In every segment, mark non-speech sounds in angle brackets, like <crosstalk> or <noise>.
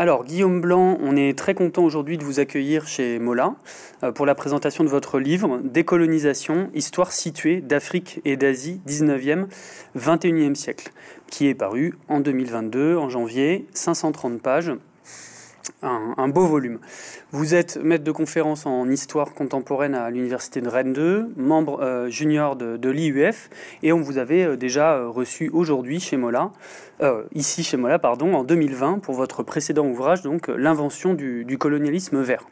Alors, Guillaume Blanc, on est très content aujourd'hui de vous accueillir chez Mola euh, pour la présentation de votre livre Décolonisation, histoire située d'Afrique et d'Asie, 19e, 21e siècle, qui est paru en 2022, en janvier, 530 pages un, beau volume. Vous êtes maître de conférence en histoire contemporaine à l'université de Rennes 2, membre euh, junior de, l'IUF, et on vous avait euh, déjà euh, reçu aujourd'hui chez Mola, ici chez Mola, pardon, en 2020 pour votre précédent ouvrage, donc l'invention du colonialisme vert.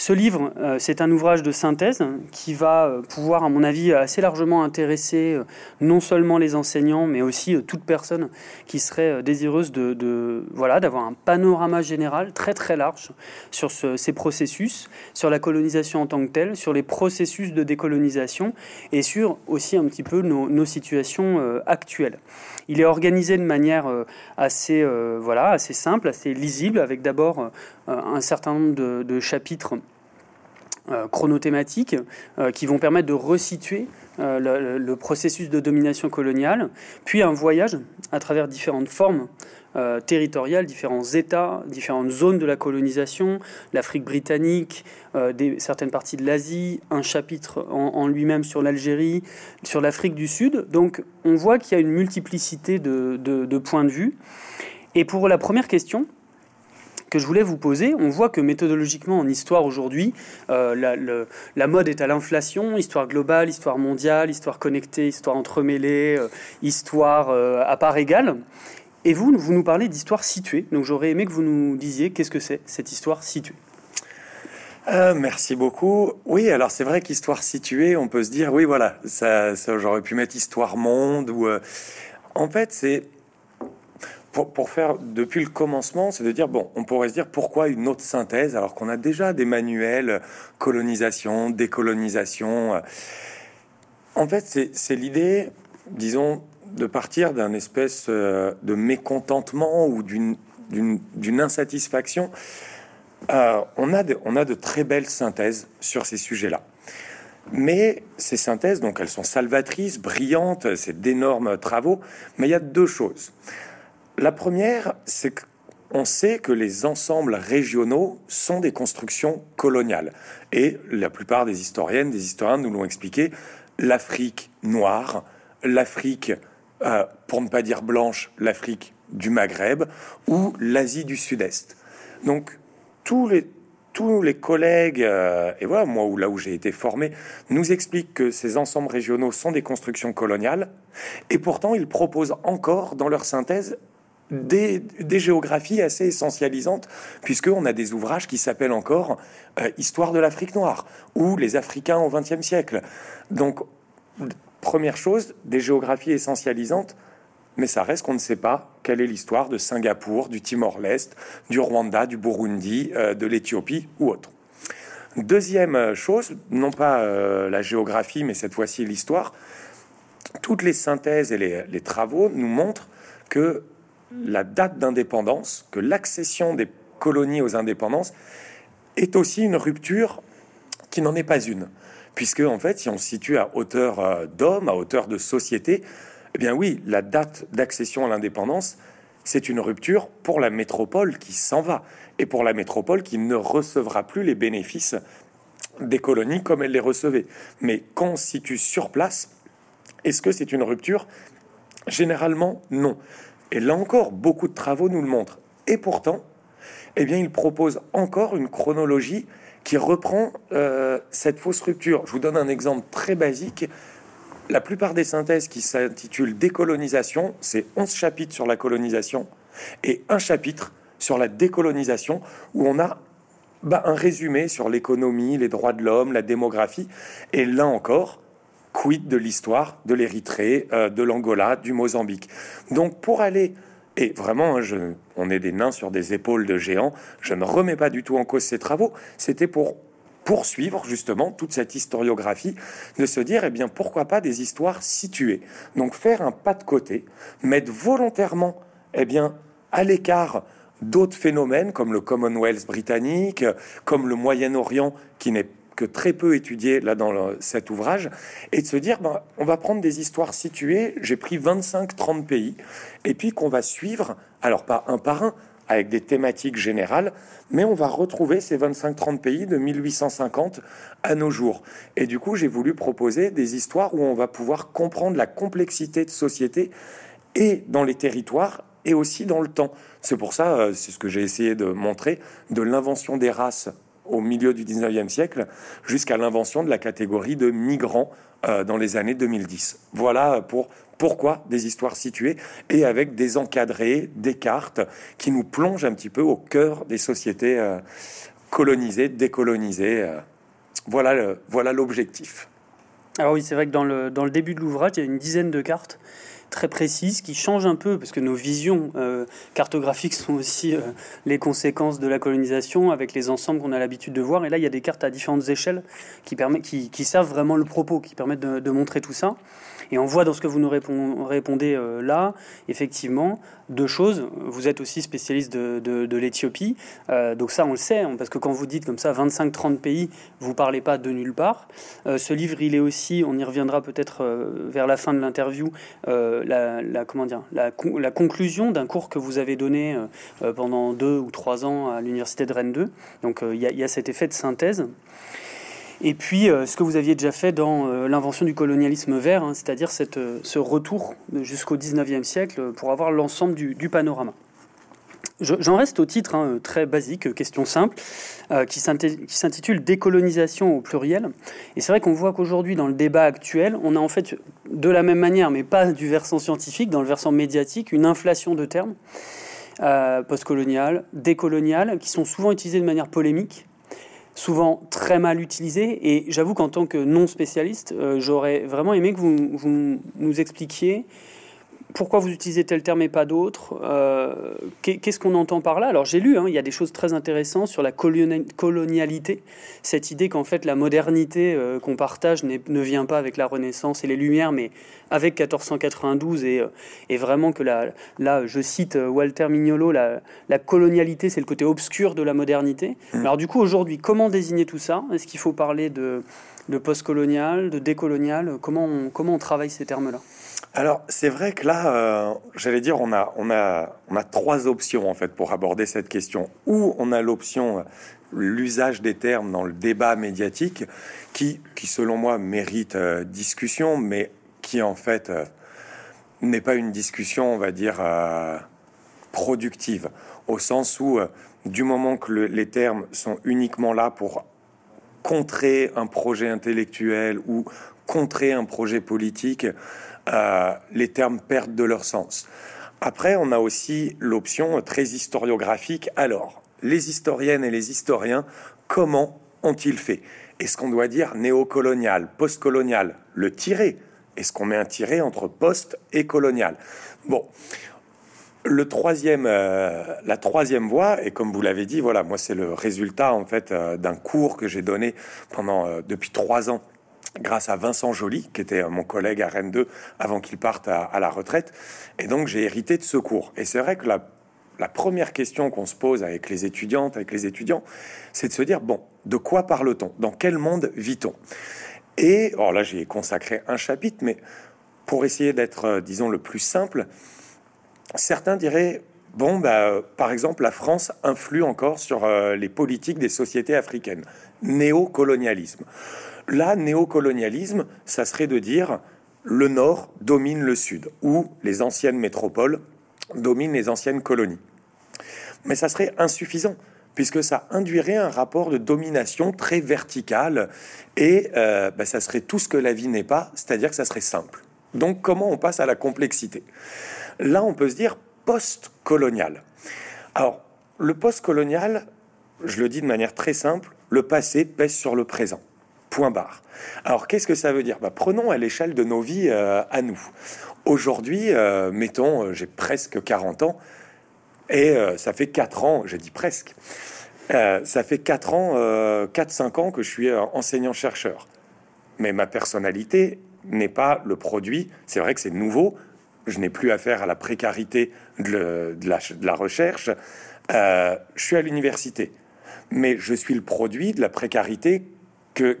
Ce livre, euh, c'est un ouvrage de synthèse qui va euh, pouvoir, à mon avis, assez largement intéresser euh, non seulement les enseignants, mais aussi toute personne qui serait désireuse de, voilà d'avoir un panorama général très très large sur ces processus, sur la colonisation en tant que telle, sur les processus de décolonisation et sur aussi un petit peu nos, situations actuelles. Il est organisé de manière assez voilà assez simple, assez lisible, avec d'abord un certain nombre de chapitres chronothématiques euh, qui vont permettre de resituer euh, le, processus de domination coloniale, puis un voyage à travers différentes formes territoriales, différents États, différentes zones de la colonisation, l'Afrique britannique, des, certaines parties de l'Asie, un chapitre en, lui-même sur l'Algérie, sur l'Afrique du Sud. Donc on voit qu'il y a une multiplicité de points de vue. Et pour la première question, que je voulais vous poser. On voit que méthodologiquement en histoire aujourd'hui, euh, la, mode est à l'inflation, histoire globale, histoire mondiale, histoire connectée, histoire entremêlée, euh, histoire euh, à part égale. Et vous, vous nous parlez d'histoire située. Donc j'aurais aimé que vous nous disiez qu'est-ce que c'est cette histoire située. merci beaucoup. Oui, alors c'est vrai qu'histoire située, on peut se dire, oui, voilà, ça, j'aurais pu mettre histoire monde ou. en fait, c'est pour, faire depuis le commencement, c'est de dire bon, on pourrait se dire pourquoi une autre synthèse alors qu'on a déjà des manuels colonisation, décolonisation. En fait, c'est l'idée, disons, de partir d'un espèce euh, de mécontentement ou d'une insatisfaction. Euh, on, a de, on a de très belles synthèses sur ces sujets-là. Mais ces synthèses, donc elles sont salvatrices, brillantes, c'est d'énormes travaux, mais il y a deux choses. La première, c'est qu'on sait que les ensembles régionaux sont des constructions coloniales. Et la plupart des historiennes, des historiens nous l'ont expliqué, l'Afrique noire, l'Afrique, euh, pour ne pas dire blanche, l'Afrique du Maghreb ou l'Asie du Sud-Est. Donc tous les, tous les collègues, euh, et voilà, moi, là où j'ai été formé, nous expliquent que ces ensembles régionaux sont des constructions coloniales, et pourtant ils proposent encore dans leur synthèse des, géographies assez essentialisantes, puisqu'on a des ouvrages qui s'appellent encore euh, Histoire de l'Afrique noire ou Les Africains au XXe siècle. Donc, première chose, des géographies essentialisantes, mais ça reste qu'on ne sait pas quelle est l'histoire de Singapour, du Timor-Leste, du Rwanda, du Burundi, euh, de l'Éthiopie ou autre. Deuxième chose, non pas euh, la géographie, mais cette fois-ci l'histoire, toutes les synthèses et les travaux nous montrent que la date d'indépendance, que l'accession des colonies aux indépendances est aussi une rupture qui n'en est pas une. Puisque, en fait, si on se situe à hauteur euh, d'homme, à hauteur de société, eh bien oui, la date d'accession à l'indépendance, c'est une rupture pour la métropole qui s'en va et pour la métropole qui ne recevra plus les bénéfices des colonies comme elle les recevait. Mais quand on se situe sur place, est-ce que c'est une rupture? Généralement, non. Et là encore, beaucoup de travaux nous le montrent. Et pourtant, eh bien, il propose encore une chronologie qui reprend euh, cette fausse rupture. Je vous donne un exemple très basique. La plupart des synthèses qui s'intitulent Décolonisation, c'est 11 chapitres sur la colonisation et un chapitre sur la décolonisation où on a bah, un résumé sur l'économie, les droits de l'homme, la démographie. Et là encore, quid de l'histoire de l'Érythrée, euh, de l'Angola, du Mozambique. Donc pour aller et vraiment, hein, je, on est des nains sur des épaules de géants. Je ne remets pas du tout en cause ces travaux. C'était pour poursuivre justement toute cette historiographie, de se dire, eh bien, pourquoi pas des histoires situées. Donc faire un pas de côté, mettre volontairement, eh bien, à l'écart d'autres phénomènes comme le Commonwealth britannique, comme le Moyen-Orient qui n'est très peu étudié là dans cet ouvrage, et de se dire, ben, on va prendre des histoires situées, j'ai pris 25-30 pays, et puis qu'on va suivre, alors pas un par un, avec des thématiques générales, mais on va retrouver ces 25-30 pays de 1850 à nos jours. Et du coup, j'ai voulu proposer des histoires où on va pouvoir comprendre la complexité de société et dans les territoires et aussi dans le temps. C'est pour ça, euh, c'est ce que j'ai essayé de montrer, de l'invention des races au milieu du 19e siècle jusqu'à l'invention de la catégorie de migrants euh, dans les années 2010. Voilà pour pourquoi des histoires situées et avec des encadrés, des cartes qui nous plongent un petit peu au cœur des sociétés euh, colonisées, décolonisées. Voilà, voilà l'objectif. Alors oui, c'est vrai que dans le, dans le début de l'ouvrage, il y a une dizaine de cartes très précises qui changent un peu, parce que nos visions euh, cartographiques sont aussi euh, les conséquences de la colonisation avec les ensembles qu'on a l'habitude de voir. Et là, il y a des cartes à différentes échelles qui, permettent, qui, qui servent vraiment le propos, qui permettent de montrer tout ça. Et on voit dans ce que vous nous répondez euh, là, effectivement, deux choses. Vous êtes aussi spécialiste de, l'Éthiopie. Euh, donc ça, on le sait, hein, parce que quand vous dites comme ça 25-30 pays, vous parlez pas de nulle part. Euh, ce livre, il est aussi, on y reviendra peut-être vers la fin de l'interview, la, comment dire, la, conclusion d'un cours que vous avez donné pendant deux ou trois ans à l'Université de Rennes 2. Donc il y, a cet effet de synthèse. Et puis, euh, ce que vous aviez déjà fait dans euh, l'invention du colonialisme vert, hein, c'est-à-dire euh, ce retour jusqu'au 19e siècle pour avoir l'ensemble du, panorama. J'en reste au titre hein, très basique, question simple, qui s'intitule Décolonisation au pluriel. Et c'est vrai qu'on voit qu'aujourd'hui, dans le débat actuel, on a en fait, de la même manière, mais pas du versant scientifique, dans le versant médiatique, une inflation de termes postcoloniales, décoloniales, qui sont souvent utilisés de manière polémique souvent très mal utilisé. Et j'avoue qu'en tant que non spécialiste, euh, j'aurais vraiment aimé que vous, vous, nous expliquiez pourquoi vous utilisez tel terme et pas d'autre euh, Qu'est-ce qu'on entend par là? Alors j'ai lu, hein, il y a des choses très intéressantes sur la colonialité, cette idée qu'en fait la modernité euh, qu'on partage ne vient pas avec la Renaissance et les Lumières, mais avec 1492 et, euh, et vraiment que la, là, je cite Walter Mignolo, la, la colonialité c'est le côté obscur de la modernité. Mmh. Alors du coup aujourd'hui, comment désigner tout ça? Est-ce qu'il faut parler de, de postcolonial, de décolonial? Comment comment on travaille ces termes-là? Alors, c'est vrai que là, euh, j'allais dire, on a, on, a, on a trois options en fait pour aborder cette question. Ou on a l'option, l'usage des termes dans le débat médiatique, qui, qui selon moi mérite euh, discussion, mais qui en fait euh, n'est pas une discussion, on va dire, productive, au sens où du moment que les termes sont uniquement là pour contrer un projet intellectuel ou contrer un projet politique, euh, les termes perdent de leur sens. Après, on a aussi l'option très historiographique. Alors, les historiennes et les historiens, comment ont-ils fait? Est-ce qu'on doit dire néocolonial, postcolonial Le tirer Est-ce qu'on met un tiret entre post et colonial? Bon, le troisième, euh, la troisième voie, et comme vous l'avez dit, voilà, moi c'est le résultat en fait euh, d'un cours que j'ai donné pendant depuis trois ans grâce à Vincent Joly, qui était mon collègue à Rennes 2 avant qu'il parte à, la retraite. Et donc, j'ai hérité de ce cours. Et c'est vrai que la, première question qu'on se pose avec les étudiantes, avec les étudiants, c'est de se dire, bon, de quoi parle-t-on? Dans quel monde vit-on? Et, alors là, j'ai consacré un chapitre, mais pour essayer d'être, euh, disons, le plus simple, certains diraient, bon, bah, euh, par exemple, la France influe encore sur euh, les politiques des sociétés africaines. Néocolonialisme. Là, néocolonialisme, ça serait de dire le Nord domine le Sud, ou les anciennes métropoles dominent les anciennes colonies. Mais ça serait insuffisant, puisque ça induirait un rapport de domination très vertical, et euh, ben, ça serait tout ce que la vie n'est pas, c'est-à-dire que ça serait simple. Donc comment on passe à la complexité? Là, on peut se dire post-colonial. Alors, le post-colonial, je le dis de manière très simple, le passé pèse sur le présent. Point barre. Alors, qu'est-ce que ça veut dire? Bah, Prenons à l'échelle de nos vies euh, à nous. Aujourd'hui, euh, mettons, euh, j'ai presque 40 ans, et ça fait 4 ans, j'ai dit presque, ça fait 4 ans, 4-5 ans que je suis enseignant-chercheur. Mais ma personnalité n'est pas le produit, c'est vrai que c'est nouveau, je n'ai plus affaire à la précarité de, la, de la, recherche, je suis à l'université, mais je suis le produit de la précarité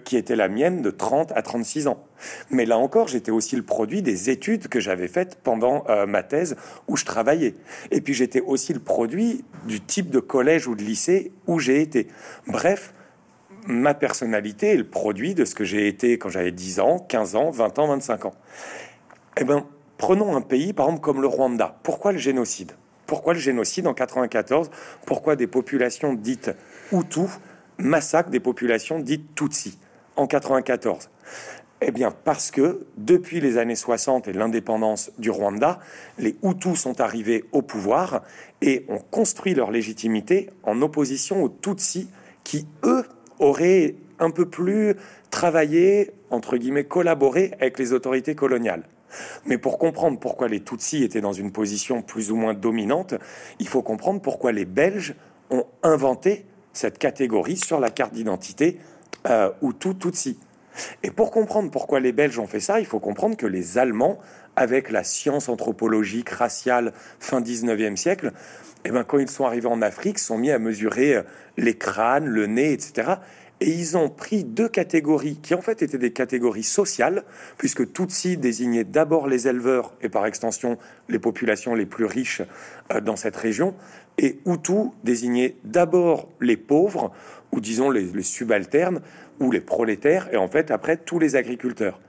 qui était la mienne de 30 à 36 ans. Mais là encore, j'étais aussi le produit des études que j'avais faites pendant euh, ma thèse où je travaillais. Et puis j'étais aussi le produit du type de collège ou de lycée où j'ai été. Bref, ma personnalité est le produit de ce que j'ai été quand j'avais 10 ans, 15 ans, 20 ans, 25 ans. Eh bien, prenons un pays, par exemple, comme le Rwanda. Pourquoi le génocide? Pourquoi le génocide en 94 Pourquoi des populations dites Hutus massacrent des populations dites Tutsi en 94 eh bien, parce que depuis les années 60 et l'indépendance du Rwanda, les Hutus sont arrivés au pouvoir et ont construit leur légitimité en opposition aux Tutsis qui, eux, auraient un peu plus travaillé, entre guillemets, collaboré avec les autorités coloniales. Mais pour comprendre pourquoi les Tutsis étaient dans une position plus ou moins dominante, il faut comprendre pourquoi les Belges ont inventé cette catégorie sur la carte d'identité euh, Hutu-Tutsi. Et pour comprendre pourquoi les Belges ont fait ça, il faut comprendre que les Allemands, avec la science anthropologique raciale fin 19e siècle, eh ben, quand ils sont arrivés en Afrique, sont mis à mesurer euh, les crânes, le nez, etc. Et ils ont pris deux catégories qui en fait étaient des catégories sociales, puisque Tutsi désignait d'abord les éleveurs et par extension les populations les plus riches euh, dans cette région, et Hutu désignait d'abord les pauvres, ou disons les, subalternes, ou les prolétaires, et en fait après tous les agriculteurs.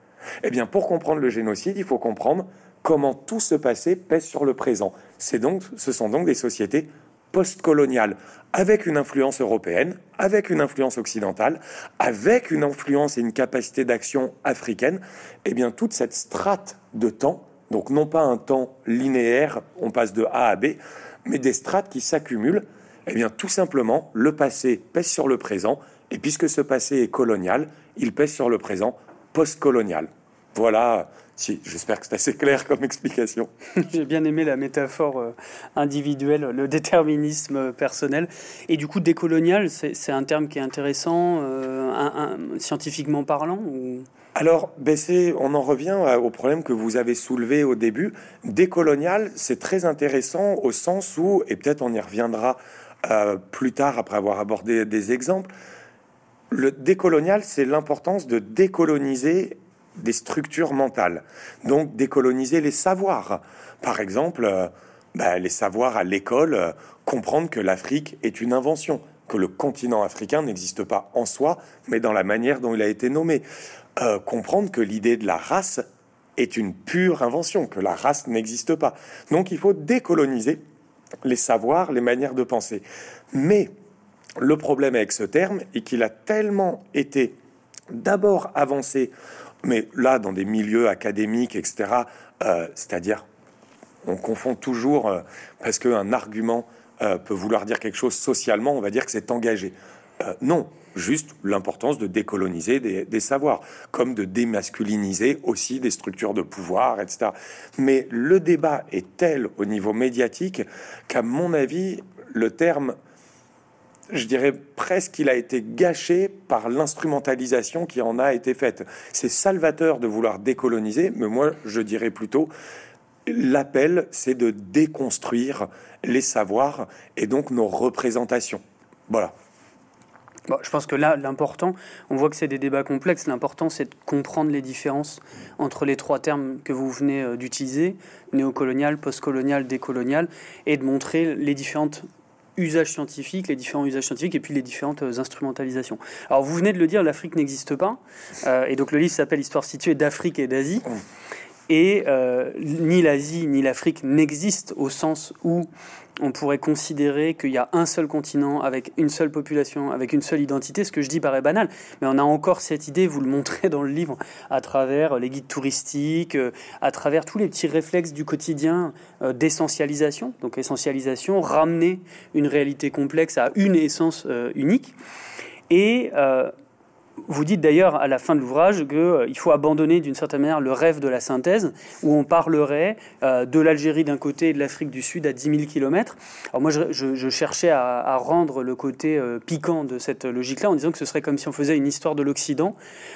Eh bien, pour comprendre le génocide, il faut comprendre comment tout ce passé pèse sur le présent. C'est donc, ce sont donc des sociétés postcoloniales, avec une influence européenne, avec une influence occidentale, avec une influence et une capacité d'action africaine, eh bien toute cette strate de temps, donc non pas un temps linéaire, on passe de A à B, mais des strates qui s'accumulent, eh bien tout simplement le passé pèse sur le présent, et puisque ce passé est colonial, il pèse sur le présent postcolonial. Voilà si, j'espère que c'est assez clair comme explication. <laughs> J'ai bien aimé la métaphore euh, individuelle, le déterminisme personnel. Et du coup, décolonial, c'est un terme qui est intéressant, euh, scientifiquement parlant ou... Alors, ben on en revient au problème que vous avez soulevé au début. Décolonial, c'est très intéressant au sens où, et peut-être on y reviendra euh, plus tard après avoir abordé des exemples, le décolonial, c'est l'importance de décoloniser des structures mentales, donc décoloniser les savoirs. Par exemple, euh, bah, les savoirs à l'école, euh, comprendre que l'Afrique est une invention, que le continent africain n'existe pas en soi, mais dans la manière dont il a été nommé. Euh, comprendre que l'idée de la race est une pure invention, que la race n'existe pas. Donc il faut décoloniser les savoirs, les manières de penser. Mais le problème avec ce terme est qu'il a tellement été d'abord avancé mais là, dans des milieux académiques, etc., euh, c'est-à-dire, on confond toujours, euh, parce qu'un argument euh, peut vouloir dire quelque chose socialement, on va dire que c'est engagé. non, juste l'importance de décoloniser des, savoirs, comme de démasculiniser aussi des structures de pouvoir, etc. Mais le débat est tel au niveau médiatique qu'à mon avis, le terme je dirais presque qu'il a été gâché par l'instrumentalisation qui en a été faite. C'est salvateur de vouloir décoloniser, mais moi je dirais plutôt l'appel, c'est de déconstruire les savoirs et donc nos représentations. Voilà. je pense que là, l'important, on voit que c'est des débats complexes. L'important, c'est de comprendre les différences entre les trois termes que vous venez euh, d'utiliser néocolonial, postcolonial, décolonial et de montrer les différentes usages scientifiques, les différents usages scientifiques et puis les différentes euh, instrumentalisations. Alors vous venez de le dire, l'Afrique n'existe pas. Euh, et donc le livre s'appelle Histoire située d'Afrique et d'Asie. Et euh, ni l'Asie ni l'Afrique n'existent au sens où on pourrait considérer qu'il y a un seul continent avec une seule population, avec une seule identité. Ce que je dis paraît banal, mais on a encore cette idée, vous le montrez dans le livre, à travers les guides touristiques, euh, à travers tous les petits réflexes du quotidien euh, d'essentialisation. Donc essentialisation, ramener une réalité complexe à une essence unique. Et vous dites d'ailleurs à la fin de l'ouvrage qu'il euh, faut abandonner d'une certaine manière le rêve de la synthèse, où on parlerait euh, de l'Algérie d'un côté et de l'Afrique du Sud à 10 000 km. Alors moi, je, cherchais à, rendre le côté euh, piquant de cette logique-là en disant que ce serait comme si on faisait une histoire de l'Occident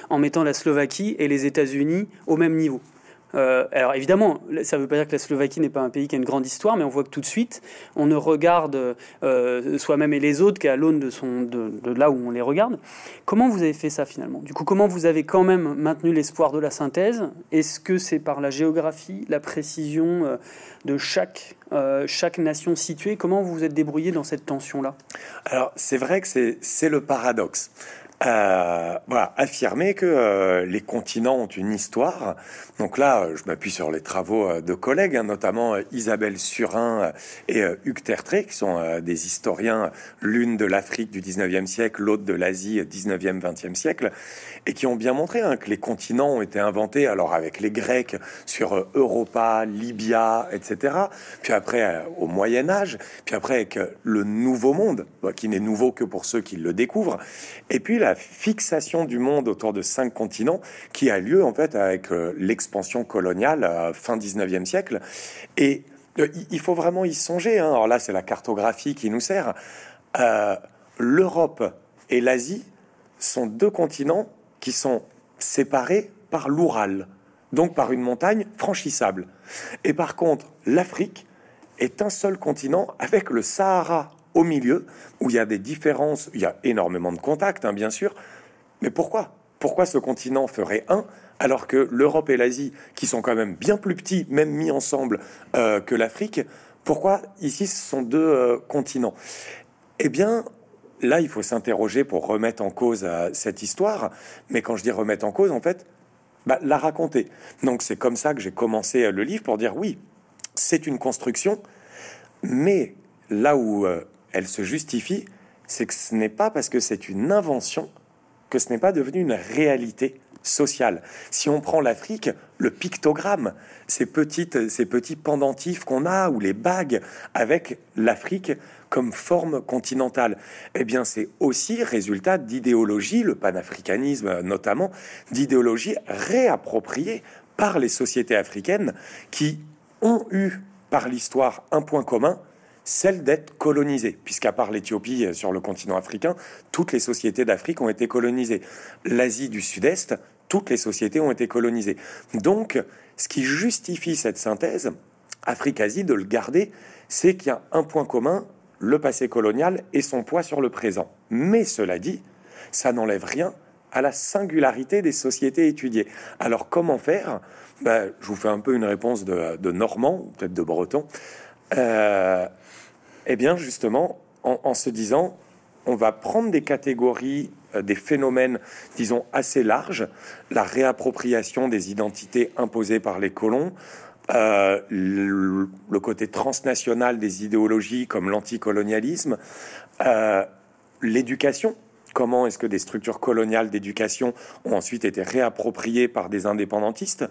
en mettant la Slovaquie et les États-Unis au même niveau. Euh, alors évidemment, ça ne veut pas dire que la Slovaquie n'est pas un pays qui a une grande histoire, mais on voit que tout de suite, on ne regarde euh, soi-même et les autres qu'à l'aune de, là où on les regarde. Comment vous avez fait ça finalement? Du coup, comment vous avez quand même maintenu l'espoir de la synthèse? Est-ce que c'est par la géographie, la précision euh, de chaque, chaque nation située? Comment vous vous êtes débrouillé dans cette tension-là? Alors c'est vrai que c'est le paradoxe euh, affirmer que euh, les continents ont une histoire. Donc là, je m'appuie sur les travaux euh, de collègues, hein, notamment euh, Isabelle Surin et Hugues Tertré, qui sont des historiens, l'une de l'Afrique du 19e siècle, l'autre de l'Asie 19e, 20e siècle, et qui ont bien montré hein, que les continents ont été inventés, alors avec les Grecs sur Europa, Libya, etc. Puis après au Moyen Âge, puis après avec le Nouveau Monde, qui n'est nouveau que pour ceux qui le découvrent. Et puis la fixation du monde autour de cinq continents qui a lieu en fait avec euh, l'expansion coloniale fin 19e siècle. Et euh, il faut vraiment y songer. Hein. Alors là, c'est la cartographie qui nous sert. Euh, L'Europe et l'Asie sont deux continents qui sont séparés par l'Oural, donc par une montagne franchissable. Et par contre, l'Afrique est un seul continent avec le Sahara au milieu, où il y a des différences, il y a énormément de contacts, hein, bien sûr. Mais pourquoi? Pourquoi ce continent ferait un alors que l'Europe et l'Asie, qui sont quand même bien plus petits, même mis ensemble euh, que l'Afrique, pourquoi ici ce sont deux euh, continents? Eh bien, là, il faut s'interroger pour remettre en cause euh, cette histoire. Mais quand je dis remettre en cause, en fait, bah, la raconter. Donc c'est comme ça que j'ai commencé le livre pour dire oui, c'est une construction, mais là où elle se justifie, c'est que ce n'est pas parce que c'est une invention que ce n'est pas devenu une réalité sociale. Si on prend l'Afrique, le pictogramme, ces, petites, ces petits pendentifs qu'on a, ou les bagues avec l'Afrique comme forme continentale, eh bien c'est aussi résultat d'idéologie, le panafricanisme notamment, d'idéologie réappropriée par les sociétés africaines qui ont eu par l'histoire un point commun, celle d'être colonisée, puisqu'à part l'Éthiopie euh, sur le continent africain, toutes les sociétés d'Afrique ont été colonisées. L'Asie du Sud-Est, toutes les sociétés ont été colonisées. Donc, ce qui justifie cette synthèse, Afrique-Asie, de le garder, c'est qu'il y a un point commun, le passé colonial et son poids sur le présent. Mais cela dit, ça n'enlève rien à la singularité des sociétés étudiées. Alors comment faire? Ben, Je vous fais un peu une réponse de, de Normand, peut-être de Breton. Euh, eh bien, justement, en, se disant, on va prendre des catégories, euh, des phénomènes, disons, assez larges, la réappropriation des identités imposées par les colons, euh, le, côté transnational des idéologies comme l'anticolonialisme, euh, l'éducation. Comment est-ce que des structures coloniales d'éducation ont ensuite été réappropriées par des indépendantistes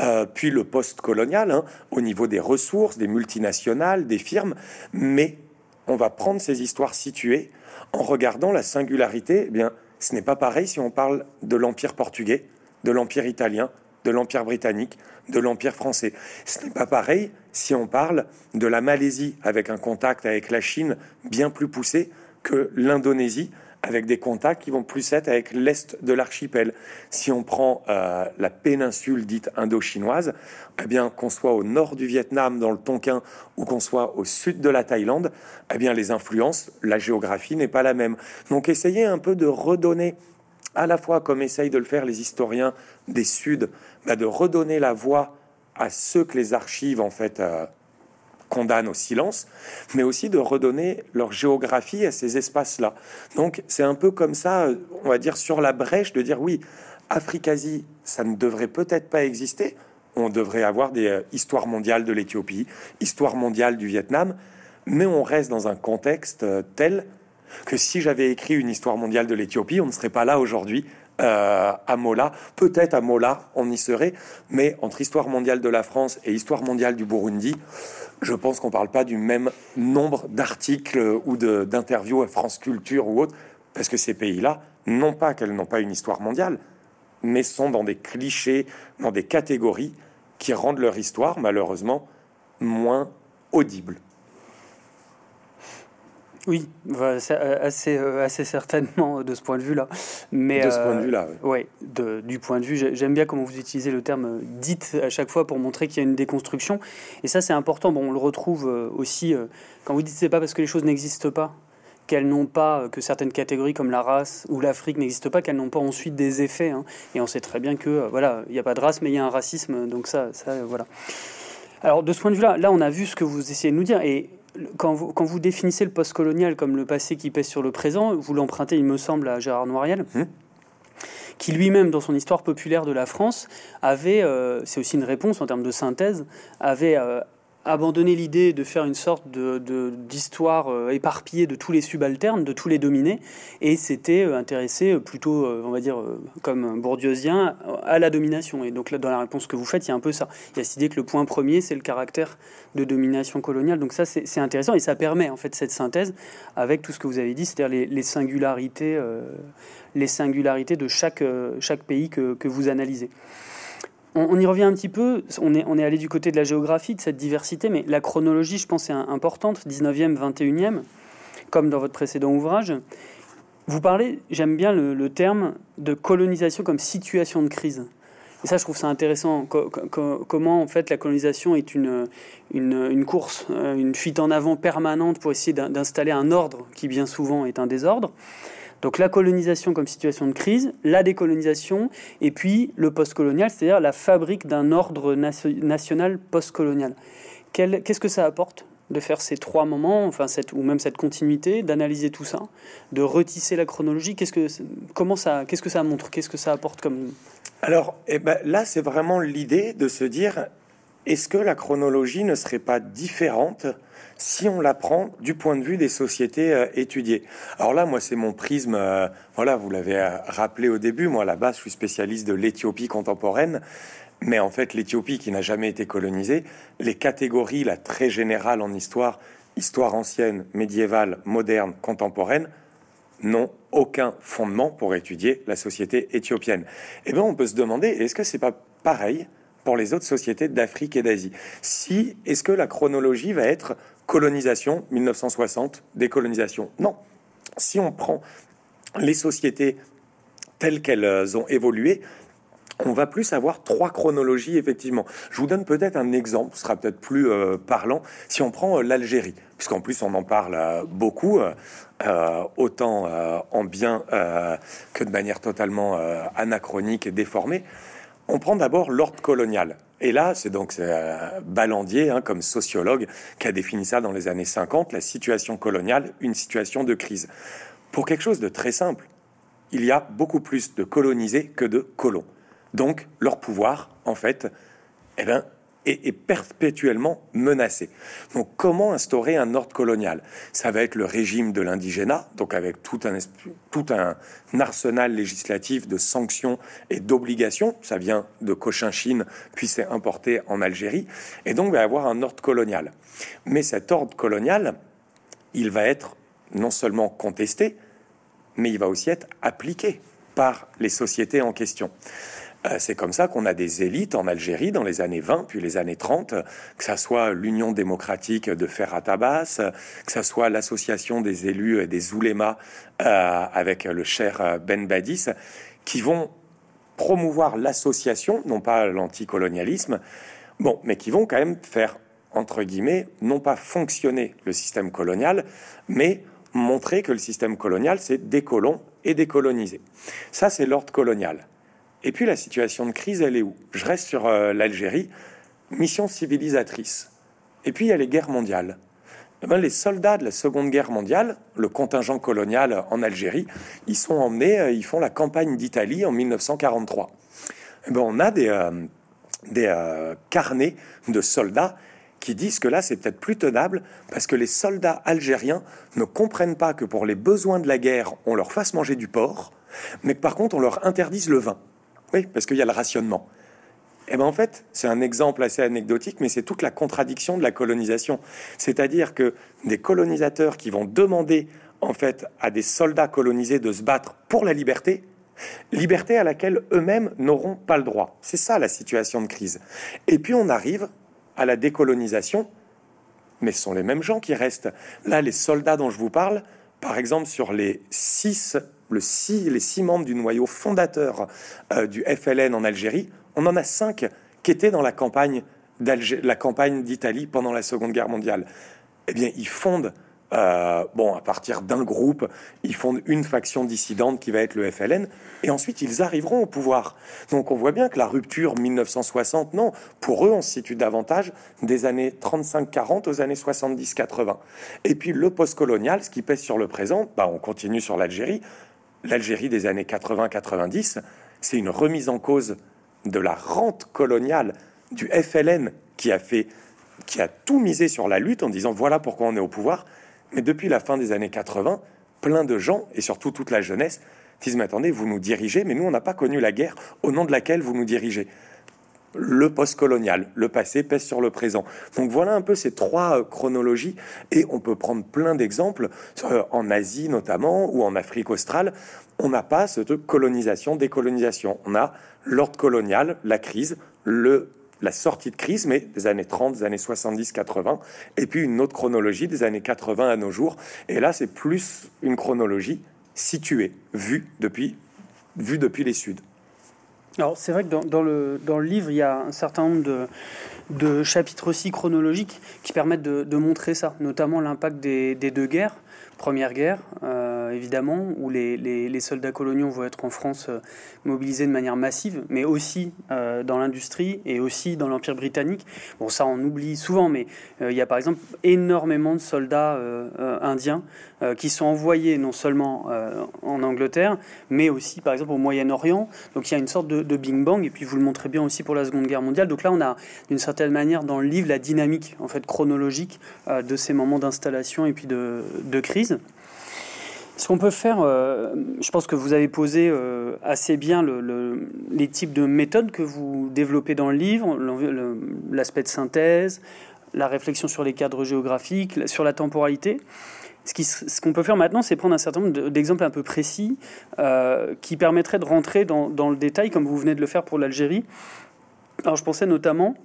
euh, puis le post-colonial, hein, au niveau des ressources, des multinationales, des firmes, mais on va prendre ces histoires situées en regardant la singularité. Eh bien, ce n'est pas pareil si on parle de l'Empire portugais, de l'Empire italien, de l'Empire britannique, de l'Empire français. Ce n'est pas pareil si on parle de la Malaisie avec un contact avec la Chine bien plus poussé que l'Indonésie avec des contacts qui vont plus être avec l'est de l'archipel. Si on prend euh, la péninsule dite indo-chinoise, eh bien qu'on soit au nord du Vietnam dans le Tonkin ou qu'on soit au sud de la Thaïlande, eh bien les influences, la géographie n'est pas la même. Donc essayez un peu de redonner à la fois comme essayent de le faire les historiens des Suds, bah, de redonner la voix à ceux que les archives en fait euh, condamnent au silence, mais aussi de redonner leur géographie à ces espaces-là. Donc c'est un peu comme ça, on va dire, sur la brèche, de dire oui, Afrique-Asie, ça ne devrait peut-être pas exister. On devrait avoir des euh, histoires mondiales de l'Éthiopie, histoire mondiale du Vietnam, mais on reste dans un contexte euh, tel que si j'avais écrit une histoire mondiale de l'Éthiopie, on ne serait pas là aujourd'hui euh, à Mola. Peut-être à Mola, on y serait, mais entre histoire mondiale de la France et histoire mondiale du Burundi, je pense qu'on ne parle pas du même nombre d'articles ou d'interviews à France Culture ou autre, parce que ces pays-là, non pas qu'elles n'ont pas une histoire mondiale, mais sont dans des clichés, dans des catégories qui rendent leur histoire, malheureusement, moins audible. Oui, assez, assez certainement de ce point de vue-là. Mais, de ce point de vue-là, oui. Ouais, du point de vue, j'aime bien comment vous utilisez le terme dit à chaque fois pour montrer qu'il y a une déconstruction. Et ça, c'est important. Bon, on le retrouve aussi quand vous dites c'est pas parce que les choses n'existent pas qu'elles n'ont pas, que certaines catégories comme la race ou l'Afrique n'existent pas, qu'elles n'ont pas ensuite des effets. Hein. Et on sait très bien que, euh, voilà, il n'y a pas de race, mais il y a un racisme. Donc ça, ça euh, voilà. Alors de ce point de vue-là, là, on a vu ce que vous essayez de nous dire. Et quand vous, quand vous définissez le post-colonial comme le passé qui pèse sur le présent, vous l'empruntez, il me semble, à Gérard Noiriel. Hum. qui lui-même, dans son histoire populaire de la France, avait, euh, c'est aussi une réponse en termes de synthèse, avait abandonner l'idée de faire une sorte de, d'histoire euh, éparpillée de tous les subalternes, de tous les dominés, et s'était euh, intéressé euh, plutôt, on va dire, comme bourdieusien, à la domination. Et donc là, dans la réponse que vous faites, il y a un peu ça. Il y a cette idée que le point premier, c'est le caractère de domination coloniale. Donc ça, c'est, intéressant, et ça permet en fait cette synthèse avec tout ce que vous avez dit, c'est-à-dire les, singularités, les singularités de chaque, chaque pays que, que vous analysez on, y revient un petit peu. On est, on est allé du côté de la géographie, de cette diversité, mais la chronologie, je pense, est importante 19e, 21e, comme dans votre précédent ouvrage. Vous parlez, j'aime bien le, terme de colonisation comme situation de crise. Et ça, je trouve ça intéressant. comment, en fait, la colonisation est une, une, course, euh, une fuite en avant permanente pour essayer d'installer un ordre qui, bien souvent, est un désordre. Donc la colonisation comme situation de crise, la décolonisation, et puis le postcolonial, c'est-à-dire la fabrique d'un ordre national postcolonial. Qu'est-ce que ça apporte de faire ces trois moments, enfin cette, ou même cette continuité, d'analyser tout ça, de retisser la chronologie? Qu'est-ce que comment ça, qu'est-ce que ça montre? Qu'est-ce que ça apporte comme Alors, eh ben, là, c'est vraiment l'idée de se dire est-ce que la chronologie ne serait pas différente si on la prend du point de vue des sociétés euh, étudiées. Alors là, moi, c'est mon prisme. Euh, voilà, vous l'avez euh, rappelé au début. Moi, à la base, je suis spécialiste de l'Éthiopie contemporaine. Mais en fait, l'Éthiopie qui n'a jamais été colonisée, les catégories, la très générale en histoire, histoire ancienne, médiévale, moderne, contemporaine, n'ont aucun fondement pour étudier la société éthiopienne. Eh bien, on peut se demander, est-ce que c'est pas pareil pour les autres sociétés d'Afrique et d'Asie Si, est-ce que la chronologie va être colonisation, 1960, décolonisation? Non. Si on prend les sociétés telles qu'elles ont évolué, on va plus avoir trois chronologies, effectivement. Je vous donne peut-être un exemple, ce sera peut-être plus euh, parlant, si on prend euh, l'Algérie, puisqu'en plus on en parle euh, beaucoup, autant en bien que de manière totalement anachronique et déformée. On prend d'abord l'ordre colonial. Et là, c'est donc euh, Ballandier, hein, comme sociologue, qui a défini ça dans les années 50, la situation coloniale, une situation de crise. Pour quelque chose de très simple, il y a beaucoup plus de colonisés que de colons. Donc, leur pouvoir, en fait, eh ben, est, perpétuellement menacé. Donc comment instaurer un ordre colonial? Ça va être le régime de l'indigénat, donc avec tout un, tout un arsenal législatif de sanctions et d'obligations. Ça vient de Cochinchine, puis c'est importé en Algérie. Et donc il va y avoir un ordre colonial. Mais cet ordre colonial, il va être non seulement contesté, mais il va aussi être appliqué par les sociétés en question. Euh, c'est comme ça qu'on a des élites en Algérie dans les années 20 puis les années 30, que ça soit l'Union démocratique de Ferhat Abbas, que ça soit l'association des élus et des oulémas euh, avec le cher Ben Badis, qui vont promouvoir l'association, non pas l'anticolonialisme, bon, mais qui vont quand même faire entre guillemets, non pas fonctionner le système colonial, mais montrer que le système colonial, c'est décolon et décoloniser. Ça, c'est l'ordre colonial. Et puis la situation de crise, elle est où? Je reste sur euh, l'Algérie, mission civilisatrice. Et puis il y a les guerres mondiales. Eh ben, les soldats de la Seconde Guerre mondiale, le contingent colonial en Algérie, ils sont emmenés, euh, ils font la campagne d'Italie en 1943. Eh ben, on a des, euh, des carnets de soldats qui disent que là, c'est peut-être plus tenable parce que les soldats algériens ne comprennent pas que pour les besoins de la guerre, on leur fasse manger du porc, mais que par contre, on leur interdise le vin. Oui, parce qu'il y a le rationnement. Eh ben en fait, c'est un exemple assez anecdotique, mais c'est toute la contradiction de la colonisation. C'est-à-dire que des colonisateurs qui vont demander en fait à des soldats colonisés de se battre pour la liberté, liberté à laquelle eux-mêmes n'auront pas le droit. C'est ça la situation de crise. Et puis on arrive à la décolonisation, mais ce sont les mêmes gens qui restent. Là, les soldats dont je vous parle, par exemple, sur les six, le les six membres du noyau fondateur euh, du FLN en Algérie, on en a cinq qui étaient dans la campagne la campagne d'Italie pendant la Seconde Guerre mondiale. Eh bien, ils fondent euh, bon, à partir d'un groupe, ils fondent une faction dissidente qui va être le FLN, et ensuite ils arriveront au pouvoir. Donc on voit bien que la rupture 1960, non, pour eux on se situe davantage des années 35-40 aux années 70-80. Et puis le postcolonial, ce qui pèse sur le présent, bah, on continue sur l'Algérie. L'Algérie des années 80-90, c'est une remise en cause de la rente coloniale du FLN qui a fait qui a tout misé sur la lutte en disant voilà pourquoi on est au pouvoir mais depuis la fin des années 80, plein de gens, et surtout toute la jeunesse, disent Mais attendez, vous nous dirigez, mais nous, on n'a pas connu la guerre au nom de laquelle vous nous dirigez. Le post-colonial, le passé pèse sur le présent. Donc voilà un peu ces trois euh, chronologies, et on peut prendre plein d'exemples, euh, en Asie notamment, ou en Afrique australe. On n'a pas cette colonisation, décolonisation. On a l'ordre colonial, la crise, la sortie de crise, mais des années 30, des années 70, 80, et puis une autre chronologie des années 80 à nos jours. Et là, c'est plus une chronologie située, vue depuis, vue depuis les Suds. Alors c'est vrai que dans, le, dans le livre, il y a un certain nombre de, chapitres aussi chronologiques qui permettent de, montrer ça, notamment l'impact des, deux guerres. Première guerre, euh, évidemment, où les, soldats coloniaux vont être en France euh, mobilisés de manière massive, mais aussi euh, dans l'industrie et aussi dans l'Empire britannique. Bon, ça on oublie souvent, mais il y a par exemple énormément de soldats indiens qui sont envoyés non seulement en Angleterre, mais aussi par exemple au Moyen-Orient. Donc il y a une sorte de, de Bing Bang, et puis vous le montrez bien aussi pour la Seconde Guerre mondiale. Donc là, on a d'une certaine manière dans le livre la dynamique en fait chronologique de ces moments d'installation et puis de crise. Ce qu'on peut faire, euh, je pense que vous avez posé euh, assez bien les types de méthodes que vous développez dans le livre, l'aspect de synthèse, la réflexion sur les cadres géographiques, sur la temporalité. Ce qu'on peut faire maintenant, c'est prendre un certain nombre d'exemples un peu précis euh, qui permettraient de rentrer dans, dans, le détail, comme vous venez de le faire pour l'Algérie. Alors je pensais notamment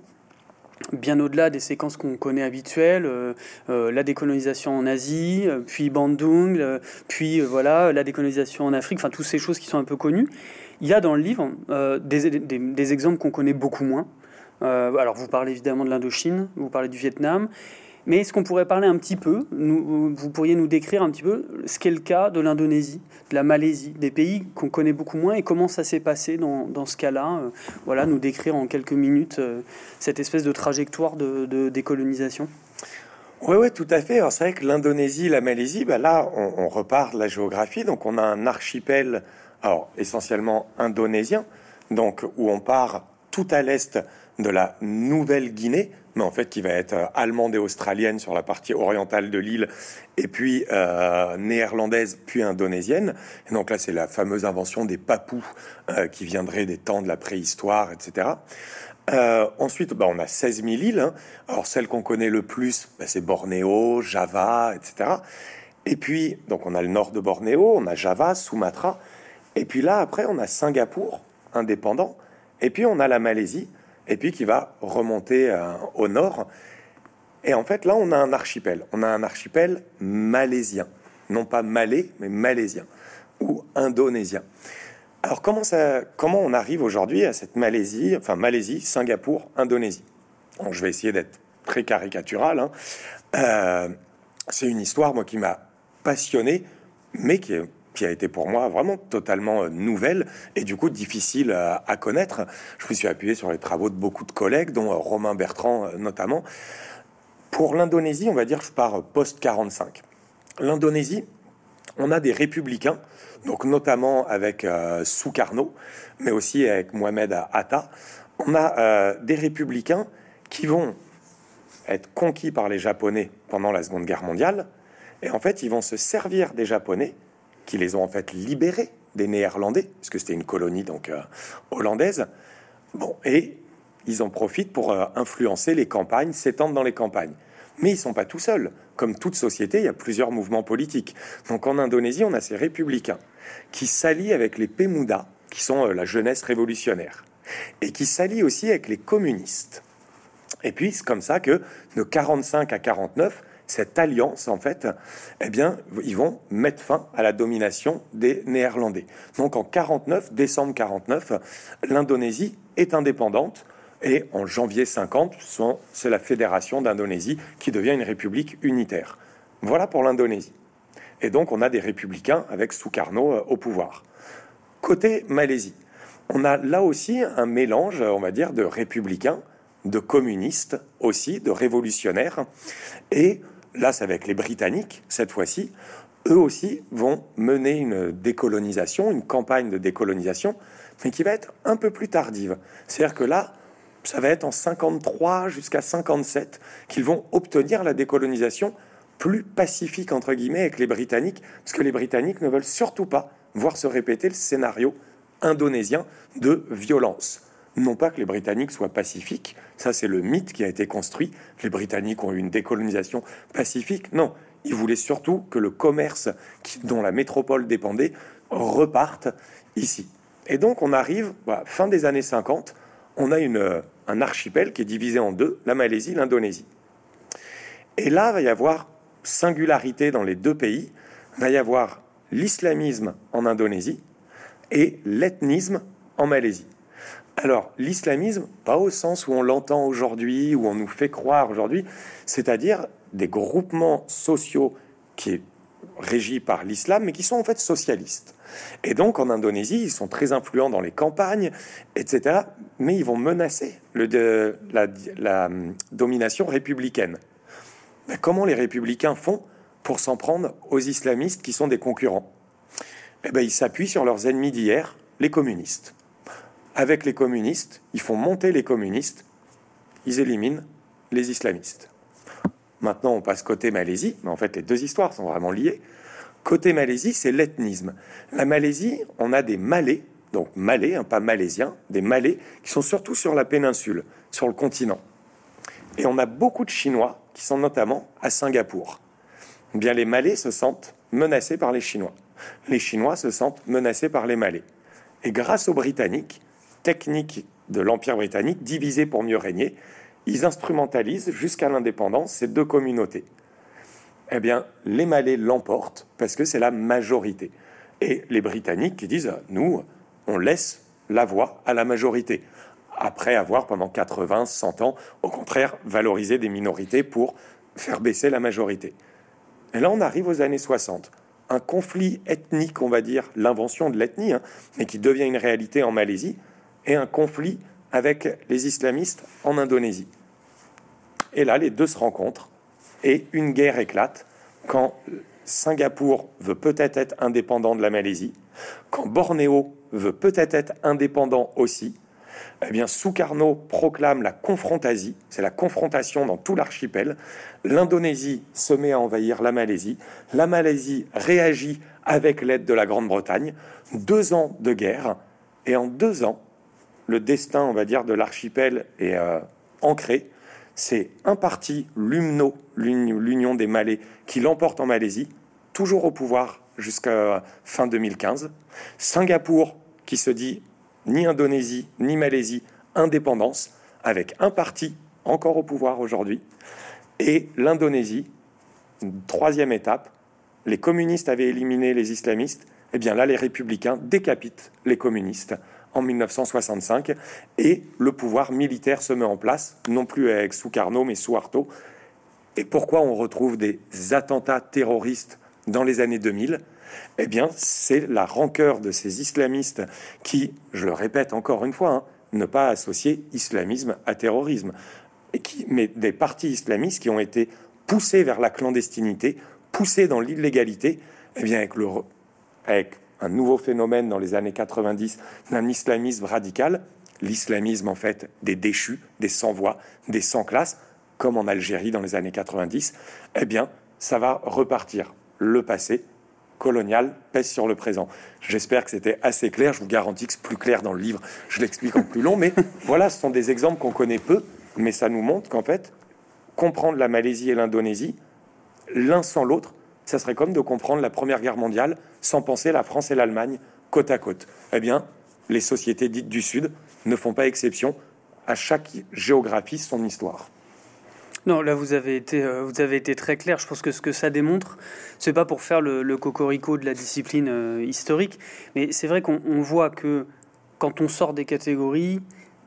bien au-delà des séquences qu'on connaît habituelles, euh, euh, la décolonisation en Asie, euh, puis Bandung, puis voilà la décolonisation en Afrique, enfin toutes ces choses qui sont un peu connues. Il y a dans le livre des, des, exemples qu'on connaît beaucoup moins. alors vous parlez évidemment de l'Indochine, vous parlez du Vietnam, mais est-ce qu'on pourrait parler un petit peu, vous pourriez nous décrire un petit peu ce qu'est le cas de l'Indonésie, de la Malaisie, des pays qu'on connaît beaucoup moins et comment ça s'est passé dans, dans ce cas-là euh, Voilà, nous décrire en quelques minutes euh, cette espèce de trajectoire de, décolonisation. Oui, oui, tout à fait. Alors c'est vrai que l'Indonésie, la Malaisie, bah là, on, repart de la géographie. Donc on a un archipel, alors essentiellement indonésien, donc où on part tout à l'est de la Nouvelle-Guinée, mais en fait qui va être euh, allemande et australienne sur la partie orientale de l'île, et puis euh, néerlandaise, puis indonésienne. Donc là, c'est la fameuse invention des papous euh, qui viendrait des temps de la préhistoire, etc. ensuite, bah, on a 16 000 îles. Hein. Alors celle qu'on connaît le plus, bah, c'est Bornéo, Java, etc. Et puis, donc on a le nord de Bornéo, on a Java, Sumatra. Et puis là, après, on a Singapour, indépendant. Et puis on a la Malaisie, et puis qui va remonter euh, au nord. Et en fait, là, on a un archipel. On a un archipel malaisien. Non pas malais, mais malaisien. Ou indonésien. Alors, comment, ça, comment on arrive aujourd'hui à cette Malaisie, enfin Malaisie, Singapour, Indonésie? Je vais essayer d'être très caricatural. Hein. Euh, c'est une histoire, moi, qui m'a passionné, mais qui est qui a été pour moi vraiment totalement euh, nouvelle et du coup difficile à, connaître. Je me suis appuyé sur les travaux de beaucoup de collègues, dont euh, Romain Bertrand euh, notamment. Pour l'Indonésie, on va dire je pars post-45. L'Indonésie, on a des républicains, donc notamment avec euh, Sukarno, mais aussi avec Mohamed Atta. On a des républicains qui vont être conquis par les Japonais pendant la Seconde Guerre mondiale, et en fait, ils vont se servir des Japonais qui les ont en fait libérés des Néerlandais, puisque c'était une colonie donc euh, hollandaise. Bon, et ils en profitent pour euh, influencer les campagnes, s'étendre dans les campagnes. Mais ils sont pas tout seuls. Comme toute société, il y a plusieurs mouvements politiques. Donc en Indonésie, on a ces républicains qui s'allient avec les Pemuda, qui sont euh, la jeunesse révolutionnaire, et qui s'allient aussi avec les communistes. Et puis, c'est comme ça que de 45 à 49, cette alliance, en fait, eh bien, ils vont mettre fin à la domination des Néerlandais. Donc, en 49, décembre 49, l'Indonésie est indépendante. Et en janvier 50, c'est la fédération d'Indonésie qui devient une république unitaire. Voilà pour l'Indonésie. Et donc, on a des républicains avec Sukarno euh, au pouvoir. Côté Malaisie, on a là aussi un mélange, on va dire, de républicains, de communistes aussi, de révolutionnaires. Et là, c'est avec les Britanniques, cette fois-ci. Eux aussi vont mener une décolonisation, une campagne de décolonisation, mais qui va être un peu plus tardive. C'est-à-dire que là, ça va être en 53 jusqu'à 57 qu'ils vont obtenir la décolonisation plus pacifique, entre guillemets, avec les Britanniques, parce que les Britanniques ne veulent surtout pas voir se répéter le scénario indonésien de violence. Non pas que les Britanniques soient pacifiques, ça c'est le mythe qui a été construit, les Britanniques ont eu une décolonisation pacifique, non, ils voulaient surtout que le commerce dont la métropole dépendait reparte ici. Et donc on arrive, fin des années 50, on a une, un archipel qui est divisé en deux, la Malaisie, l'Indonésie. Et là, va y avoir singularité dans les deux pays, va y avoir l'islamisme en Indonésie et l'ethnisme en Malaisie. Alors, l'islamisme, pas au sens où on l'entend aujourd'hui, où on nous fait croire aujourd'hui, c'est-à-dire des groupements sociaux qui est régis par l'islam, mais qui sont en fait socialistes. Et donc en Indonésie, ils sont très influents dans les campagnes, etc. Mais ils vont menacer la, hum, domination républicaine. comment les républicains font pour s'en prendre aux islamistes qui sont des concurrents? Eh bien, Ils s'appuient sur leurs ennemis d'hier, les communistes. Avec les communistes, ils font monter les communistes, ils éliminent les islamistes. Maintenant, on passe côté Malaisie, mais en fait, les deux histoires sont vraiment liées. Côté Malaisie, c'est l'ethnisme. La Malaisie, on a des Malais, donc Malais, hein, pas Malaisiens, des Malais qui sont surtout sur la péninsule, sur le continent. Et on a beaucoup de Chinois qui sont notamment à Singapour. Eh bien, les Malais se sentent menacés par les Chinois. Les Chinois se sentent menacés par les Malais. Et grâce aux Britanniques, technique de l'Empire britannique, divisé pour mieux régner, ils instrumentalisent jusqu'à l'indépendance ces deux communautés. Eh bien, les Malais l'emportent parce que c'est la majorité. Et les Britanniques qui disent, nous, on laisse la voix à la majorité. Après avoir, pendant 80, 100 ans, au contraire, valorisé des minorités pour faire baisser la majorité. Et là, on arrive aux années 60. Un conflit ethnique, on va dire, l'invention de l'ethnie, hein, mais qui devient une réalité en Malaisie, et un conflit avec les islamistes en Indonésie. Et là, les deux se rencontrent et une guerre éclate quand Singapour veut peut-être être indépendant de la Malaisie, quand Bornéo veut peut-être être indépendant aussi. Eh bien, Sukarno proclame la confrontasie, c'est la confrontation dans tout l'archipel. L'Indonésie se met à envahir la Malaisie. La Malaisie réagit avec l'aide de la Grande-Bretagne. Deux ans de guerre. Et en deux ans, le destin, on va dire, de l'archipel est euh, ancré. C'est un parti, l'UMNO, l'Union des Malais, qui l'emporte en Malaisie, toujours au pouvoir jusqu'à fin 2015. Singapour, qui se dit ni Indonésie, ni Malaisie, indépendance, avec un parti encore au pouvoir aujourd'hui. Et l'Indonésie, troisième étape, les communistes avaient éliminé les islamistes, eh bien là, les républicains décapitent les communistes en 1965 et le pouvoir militaire se met en place, non plus avec Sukarno mais Suharto. Et pourquoi on retrouve des attentats terroristes dans les années 2000 Eh bien, c'est la rancœur de ces islamistes qui, je le répète encore une fois, hein, ne pas associer islamisme à terrorisme, et qui, mais des partis islamistes qui ont été poussés vers la clandestinité, poussés dans l'illégalité, eh bien avec le avec un nouveau phénomène dans les années 90 d'un islamisme radical, l'islamisme en fait des déchus, des sans-voix, des sans-classes, comme en Algérie dans les années 90, eh bien, ça va repartir. Le passé colonial pèse sur le présent. J'espère que c'était assez clair. Je vous garantis que c'est plus clair dans le livre. Je l'explique en plus long, mais <laughs> voilà, ce sont des exemples qu'on connaît peu, mais ça nous montre qu'en fait, comprendre la Malaisie et l'Indonésie, l'un sans l'autre, ça serait comme de comprendre la Première Guerre mondiale sans penser la France et l'Allemagne côte à côte. Eh bien, les sociétés dites du Sud ne font pas exception à chaque géographie son histoire. Non, là vous avez été euh, vous avez été très clair. Je pense que ce que ça démontre, c'est pas pour faire le, cocorico de la discipline euh, historique, mais c'est vrai qu'on voit que quand on sort des catégories,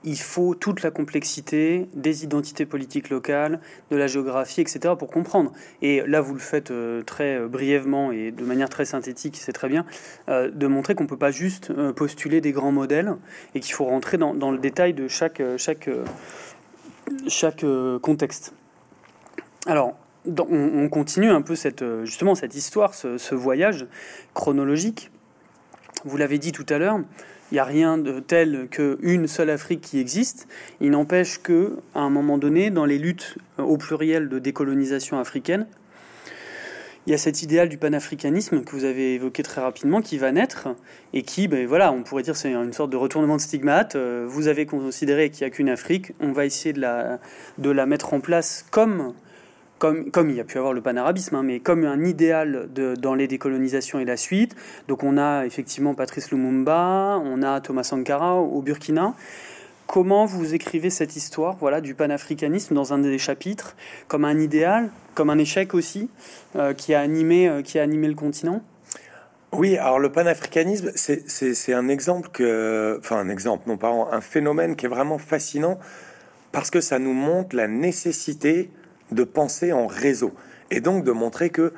il faut toute la complexité des identités politiques locales, de la géographie, etc. pour comprendre. Et là, vous le faites euh, très euh, brièvement et de manière très synthétique, c'est très bien, euh, de montrer qu'on ne peut pas juste postuler des grands modèles et qu'il faut rentrer dans, le détail de chaque, contexte. Alors, on, continue un peu cette, justement cette histoire, ce voyage chronologique. Vous l'avez dit tout à l'heure, il n'y a rien de tel qu'une seule Afrique qui existe. Il n'empêche que, à un moment donné, dans les luttes au pluriel de décolonisation africaine, il y a cet idéal du panafricanisme que vous avez évoqué très rapidement qui va naître et qui, ben voilà, on pourrait dire c'est une sorte de retournement de stigmate. Euh, vous avez considéré qu'il n'y a qu'une Afrique, on va essayer de la, de la mettre en place comme comme, il y a pu avoir le panarabisme, hein, mais comme un idéal dans les décolonisations et la suite. Donc on a effectivement Patrice Lumumba, on a Thomas Sankara au Burkina. Comment vous écrivez cette histoire voilà, du panafricanisme dans un des chapitres, comme un idéal, comme un échec aussi, euh, qui, a animé, euh, qui a animé le continent? Oui, alors le panafricanisme, c'est un exemple enfin un exemple, non pas un phénomène qui est vraiment fascinant parce que ça nous montre la nécessité de penser en réseau et donc de montrer que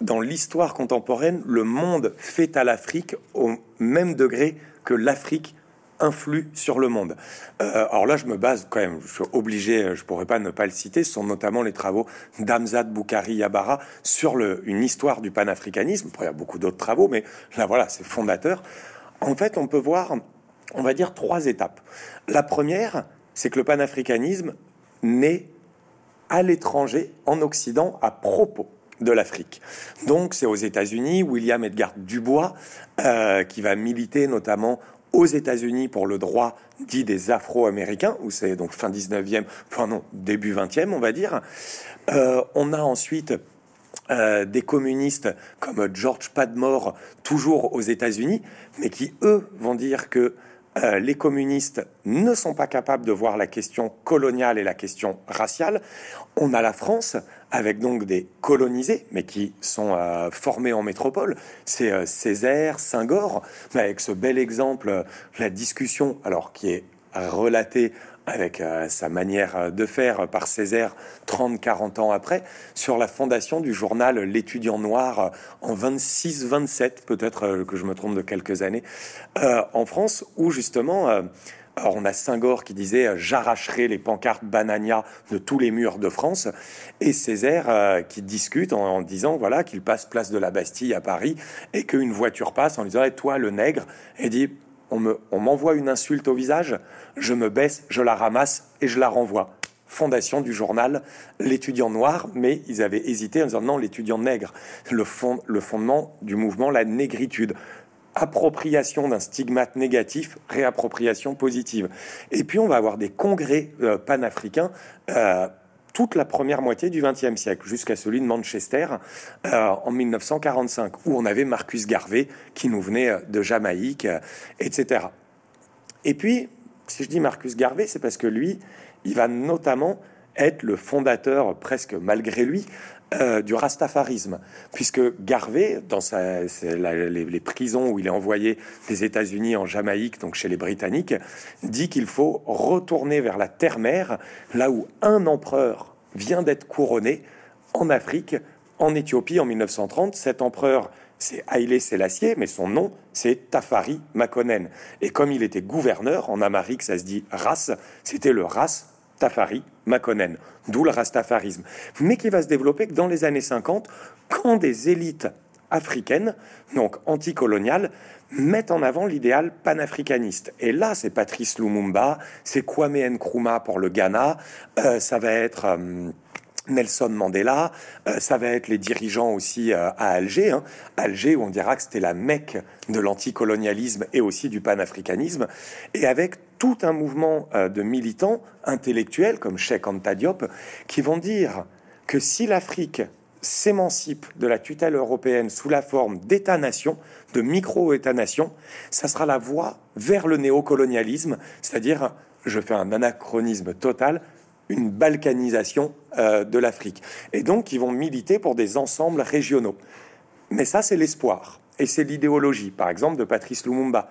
dans l'histoire contemporaine, le monde fait à l'Afrique au même degré que l'Afrique influe sur le monde. Euh, alors là, je me base quand même, je suis obligé, je pourrais pas ne pas le citer, ce sont notamment les travaux d'Amzad Boukari Yabara sur une histoire du panafricanisme. il y a beaucoup d'autres travaux, mais là, voilà, c'est fondateur. En fait, on peut voir, on va dire, trois étapes. La première, c'est que le panafricanisme naît à l'étranger, en Occident, à propos de l'Afrique. Donc c'est aux États-Unis, William Edgar Dubois, euh, qui va militer notamment aux États-Unis pour le droit dit des Afro-Américains, où c'est donc fin 19e, enfin non, début 20e, on va dire. Euh, on a ensuite euh, des communistes comme George Padmore, toujours aux États-Unis, mais qui, eux, vont dire que euh, les communistes ne sont pas capables de voir la question coloniale et la question raciale. On a la France avec donc des colonisés, mais qui sont euh, formés en métropole. C'est euh, Césaire, Senghor, avec ce bel exemple, la discussion, alors qui est relatée avec euh, sa manière euh, de faire par Césaire 30-40 ans après, sur la fondation du journal L'étudiant noir euh, en 26-27, peut-être que je me trompe de quelques années, en France, où justement... Alors on a Senghor qui disait j'arracherai les pancartes Banania de tous les murs de France et Césaire qui discute en, disant voilà qu'il passe place de la Bastille à Paris et qu'une voiture passe en disant et toi le nègre et dit on m'envoie une insulte au visage, je me baisse, je la ramasse et je la renvoie. Fondation du journal L'étudiant noir, mais ils avaient hésité en disant non, l'étudiant nègre. Le, fond, le fondement du mouvement, la négritude. Appropriation d'un stigmate négatif, réappropriation positive. Et puis on va avoir des congrès euh, panafricains. Euh, toute la première moitié du XXe siècle, jusqu'à celui de Manchester euh, en 1945, où on avait Marcus Garvey qui nous venait euh, de Jamaïque, euh, etc. Et puis, si je dis Marcus Garvey, c'est parce que lui, il va notamment être le fondateur, presque malgré lui, euh, du rastafarisme, puisque Garvey, dans les, prisons où il est envoyé des États-Unis en Jamaïque, donc chez les Britanniques, dit qu'il faut retourner vers la terre-mère, là où un empereur vient d'être couronné en Afrique, en Éthiopie en 1930. Cet empereur, c'est Haïlé Sélassié, mais son nom, c'est Tafari Makonnen. Et comme il était gouverneur, en Amérique, ça se dit race, c'était le race Tafari Makonnen, d'où le rastafarisme, mais qui va se développer que dans les années 50, quand des élites africaines, donc anticoloniales, mettent en avant l'idéal panafricaniste. Et là, c'est Patrice Lumumba, c'est Kwame Nkrumah pour le Ghana, euh, ça va être... Euh, Nelson Mandela, euh, ça va être les dirigeants aussi euh, à Alger, hein. Alger où on dira que c'était la Mecque de l'anticolonialisme et aussi du panafricanisme, et avec tout un mouvement euh, de militants intellectuels comme Cheikh Anta Diop qui vont dire que si l'Afrique s'émancipe de la tutelle européenne sous la forme d'État-nation, de micro-État-nation, ça sera la voie vers le néocolonialisme, c'est-à-dire je fais un anachronisme total, une balkanisation euh, de l'Afrique. Et donc, ils vont militer pour des ensembles régionaux. Mais ça, c'est l'espoir. Et c'est l'idéologie, par exemple, de Patrice Lumumba.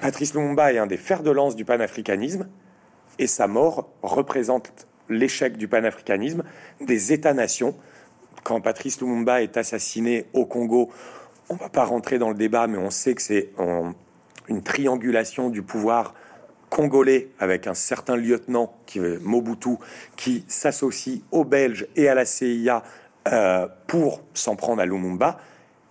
Patrice Lumumba est un des fers de lance du panafricanisme, et sa mort représente l'échec du panafricanisme, des États-nations. Quand Patrice Lumumba est assassiné au Congo, on ne va pas rentrer dans le débat, mais on sait que c'est une triangulation du pouvoir congolais avec un certain lieutenant qui Mobutu qui s'associe aux Belges et à la CIA euh, pour s'en prendre à Lumumba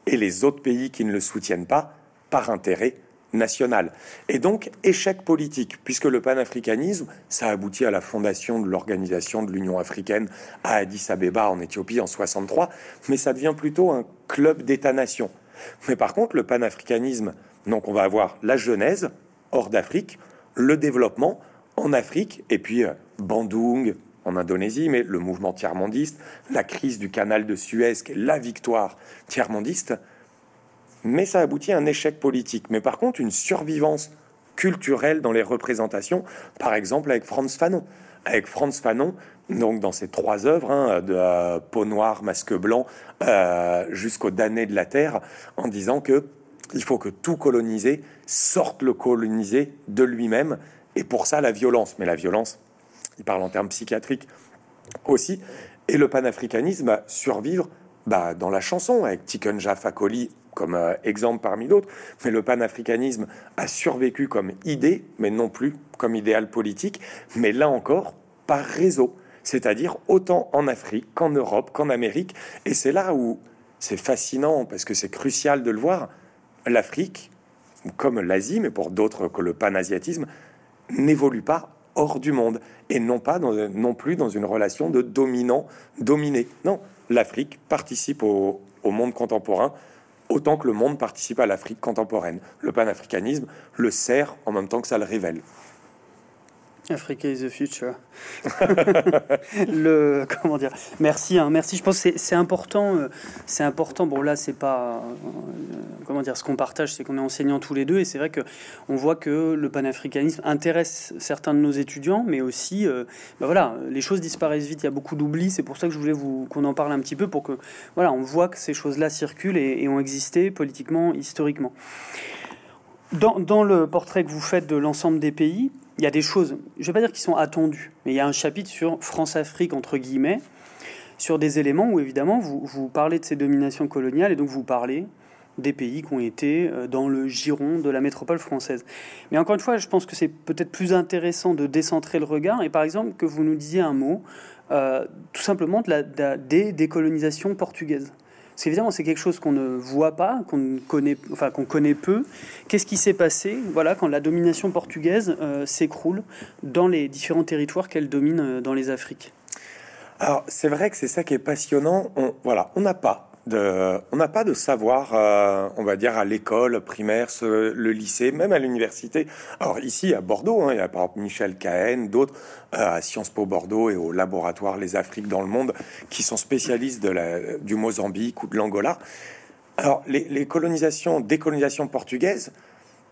et les autres pays qui ne le soutiennent pas par intérêt national. Et donc, échec politique, puisque le panafricanisme, ça aboutit à la fondation de l'organisation de l'Union africaine à Addis Abeba en Éthiopie en 63, mais ça devient plutôt un club d'États-nations. Mais par contre, le panafricanisme, donc on va avoir la Genèse hors d'Afrique, le développement en Afrique, et puis euh, Bandung en Indonésie, mais le mouvement tiers-mondiste, la crise du canal de Suez, qui est la victoire tiers-mondiste, mais ça aboutit à un échec politique. Mais par contre, une survivance culturelle dans les représentations, par exemple avec Franz Fanon. Avec Franz Fanon, donc dans ses trois œuvres, hein, de euh, Peau noire, Masque blanc, euh, jusqu'au damné de la terre, en disant que il faut que tout colonisé sorte le colonisé de lui-même, et pour ça la violence. Mais la violence, il parle en termes psychiatriques aussi, et le panafricanisme va survivre bah, dans la chanson, avec Tikenja Fakoli comme euh, exemple parmi d'autres, mais le panafricanisme a survécu comme idée, mais non plus comme idéal politique, mais là encore par réseau, c'est-à-dire autant en Afrique qu'en Europe, qu'en Amérique, et c'est là où c'est fascinant, parce que c'est crucial de le voir, l'Afrique, comme l'Asie, mais pour d'autres que le panasiatisme, n'évolue pas hors du monde et non pas non plus dans une relation de dominant-dominé. Non, l'Afrique participe au, monde contemporain autant que le monde participe à l'Afrique contemporaine. Le panafricanisme le sert en même temps que ça le révèle. Africa is the future. <laughs> le comment dire Merci, hein, merci. Je pense que c'est important. Euh, c'est important. Bon là, c'est pas euh, comment dire. Ce qu'on partage, c'est qu'on est enseignants tous les deux, et c'est vrai que on voit que le panafricanisme intéresse certains de nos étudiants, mais aussi, euh, ben voilà, les choses disparaissent vite. Il y a beaucoup d'oubli. C'est pour ça que je voulais vous qu'on en parle un petit peu pour que voilà, on voit que ces choses-là circulent et, et ont existé politiquement, historiquement. Dans, le portrait que vous faites de l'ensemble des pays, il y a des choses, je ne vais pas dire qu'ils sont attendus, mais il y a un chapitre sur France-Afrique, entre guillemets, sur des éléments où, évidemment, vous, vous parlez de ces dominations coloniales et donc vous parlez des pays qui ont été euh, dans le giron de la métropole française. Mais encore une fois, je pense que c'est peut-être plus intéressant de décentrer le regard et par exemple que vous nous disiez un mot euh, tout simplement de la, des décolonisations portugaises. Parce qu'évidemment, c'est quelque chose qu'on ne voit pas, qu'on connaît, enfin, qu'on connaît peu. Qu'est-ce qui s'est passé voilà, quand la domination portugaise euh, s'écroule dans les différents territoires qu'elle domine euh, dans les Afriques? Alors, c'est vrai que c'est ça qui est passionnant. On, voilà, on n'a pas on n'a pas de savoir, euh, on va dire, à l'école primaire, le lycée, même à l'université. Alors ici, à Bordeaux, hein, il y a par exemple Michel Cahen, d'autres euh, à Sciences Po Bordeaux et au laboratoire Les Afriques dans le monde, qui sont spécialistes du Mozambique ou de l'Angola. Alors, les, colonisations, décolonisations portugaises,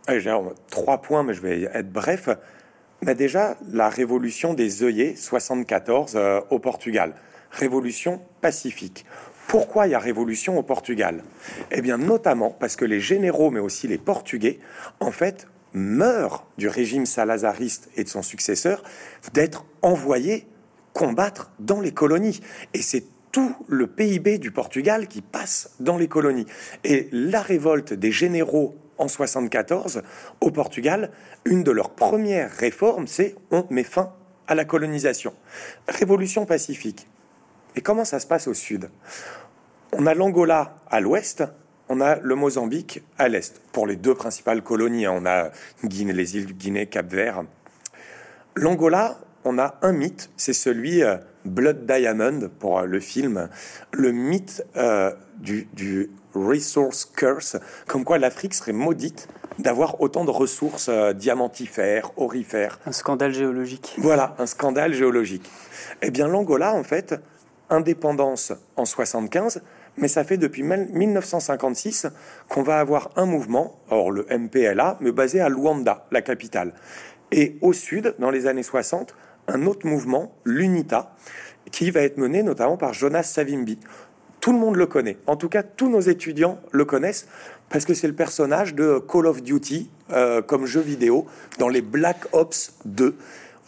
euh, j'ai trois points, mais je vais être bref. Mais déjà, la révolution des œillets, 74, au Portugal. Révolution pacifique. Pourquoi il y a révolution au Portugal Eh bien, notamment parce que les généraux, mais aussi les Portugais, en fait, meurent du régime salazariste et de son successeur d'être envoyés combattre dans les colonies. Et c'est tout le PIB du Portugal qui passe dans les colonies. Et la révolte des généraux en 74 au Portugal, une de leurs premières réformes, c'est on met fin à la colonisation. Révolution pacifique. Et comment ça se passe au sud? On a l'Angola à l'ouest, on a le Mozambique à l'est, pour les deux principales colonies. Hein. On a Guinée, les îles du Guinée, Cap-Vert. L'Angola, on a un mythe, c'est celui euh, Blood Diamond pour euh, le film, le mythe euh, du, du, resource curse, comme quoi l'Afrique serait maudite d'avoir autant de ressources diamantifères, orifères. Un scandale géologique. Voilà, un scandale géologique. Eh bien, l'Angola, en fait, indépendance en 75, mais ça fait depuis 1956 qu'on va avoir un mouvement, or le MPLA, mais basé à Luanda, la capitale. Et au sud, dans les années 60, un autre mouvement, l'UNITA, qui va être mené notamment par Jonas Savimbi. Tout le monde le connaît. En tout cas, tous nos étudiants le connaissent parce que c'est le personnage de Call of Duty euh, comme jeu vidéo dans les Black Ops 2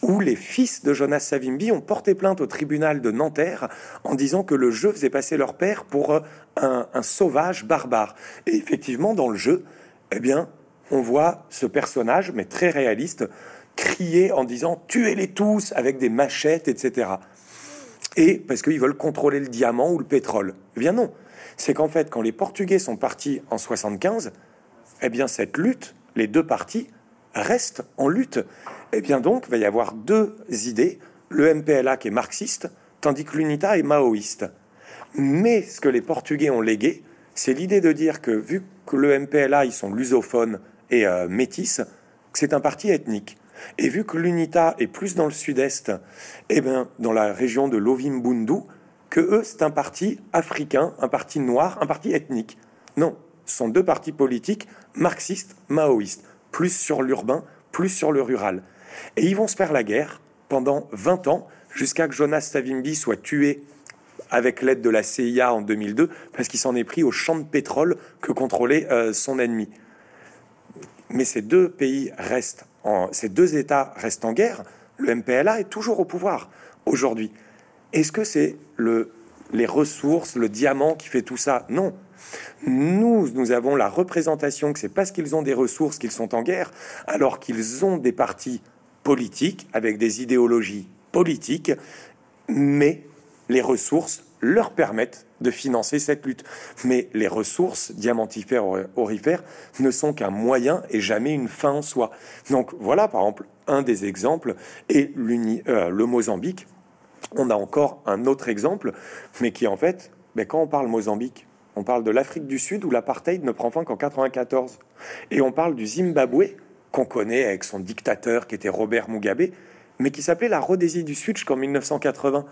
où les fils de Jonas Savimbi ont porté plainte au tribunal de Nanterre en disant que le jeu faisait passer leur père pour euh, un, sauvage barbare. Et effectivement, dans le jeu, eh bien, on voit ce personnage, mais très réaliste, crier en disant tuez-les tous avec des machettes, etc. Et parce qu'ils veulent contrôler le diamant ou le pétrole. Eh bien non, c'est qu'en fait, quand les Portugais sont partis en 75, eh bien cette lutte, les deux parties restent en lutte. Eh bien donc, il va y avoir deux idées, le MPLA qui est marxiste, tandis que l'UNITA est maoïste. Mais ce que les Portugais ont légué, c'est l'idée de dire que vu que le MPLA, ils sont lusophones et euh, métis, c'est un parti ethnique. Et vu que l'UNITA est plus dans le sud-est, eh bien, dans la région de l'Ovimbundu, que eux, c'est un parti africain, un parti noir, un parti ethnique. Non, ce sont deux partis politiques marxistes, maoïstes, plus sur l'urbain, plus sur le rural. Et ils vont se faire la guerre pendant 20 ans, jusqu'à que Jonas Savimbi soit tué avec l'aide de la CIA en 2002, parce qu'il s'en est pris au champ de pétrole que contrôlait euh, son ennemi. Mais ces deux pays restent ces deux États restent en guerre, le MPLA est toujours au pouvoir aujourd'hui. Est-ce que c'est le, les ressources, le diamant qui fait tout ça? Non. Nous, nous avons la représentation que c'est parce qu'ils ont des ressources qu'ils sont en guerre, alors qu'ils ont des partis politiques avec des idéologies politiques, mais les ressources leur permettent de financer cette lutte. Mais les ressources diamantifères orifères ne sont qu'un moyen et jamais une fin en soi. Donc voilà par exemple un des exemples et euh, le Mozambique. On a encore un autre exemple, mais qui en fait, mais quand on parle Mozambique, on parle de l'Afrique du Sud où l'apartheid ne prend fin qu'en 94. Et on parle du Zimbabwe qu'on connaît avec son dictateur qui était Robert Mugabe, mais qui s'appelait la Rhodésie du Sud jusqu'en 1980.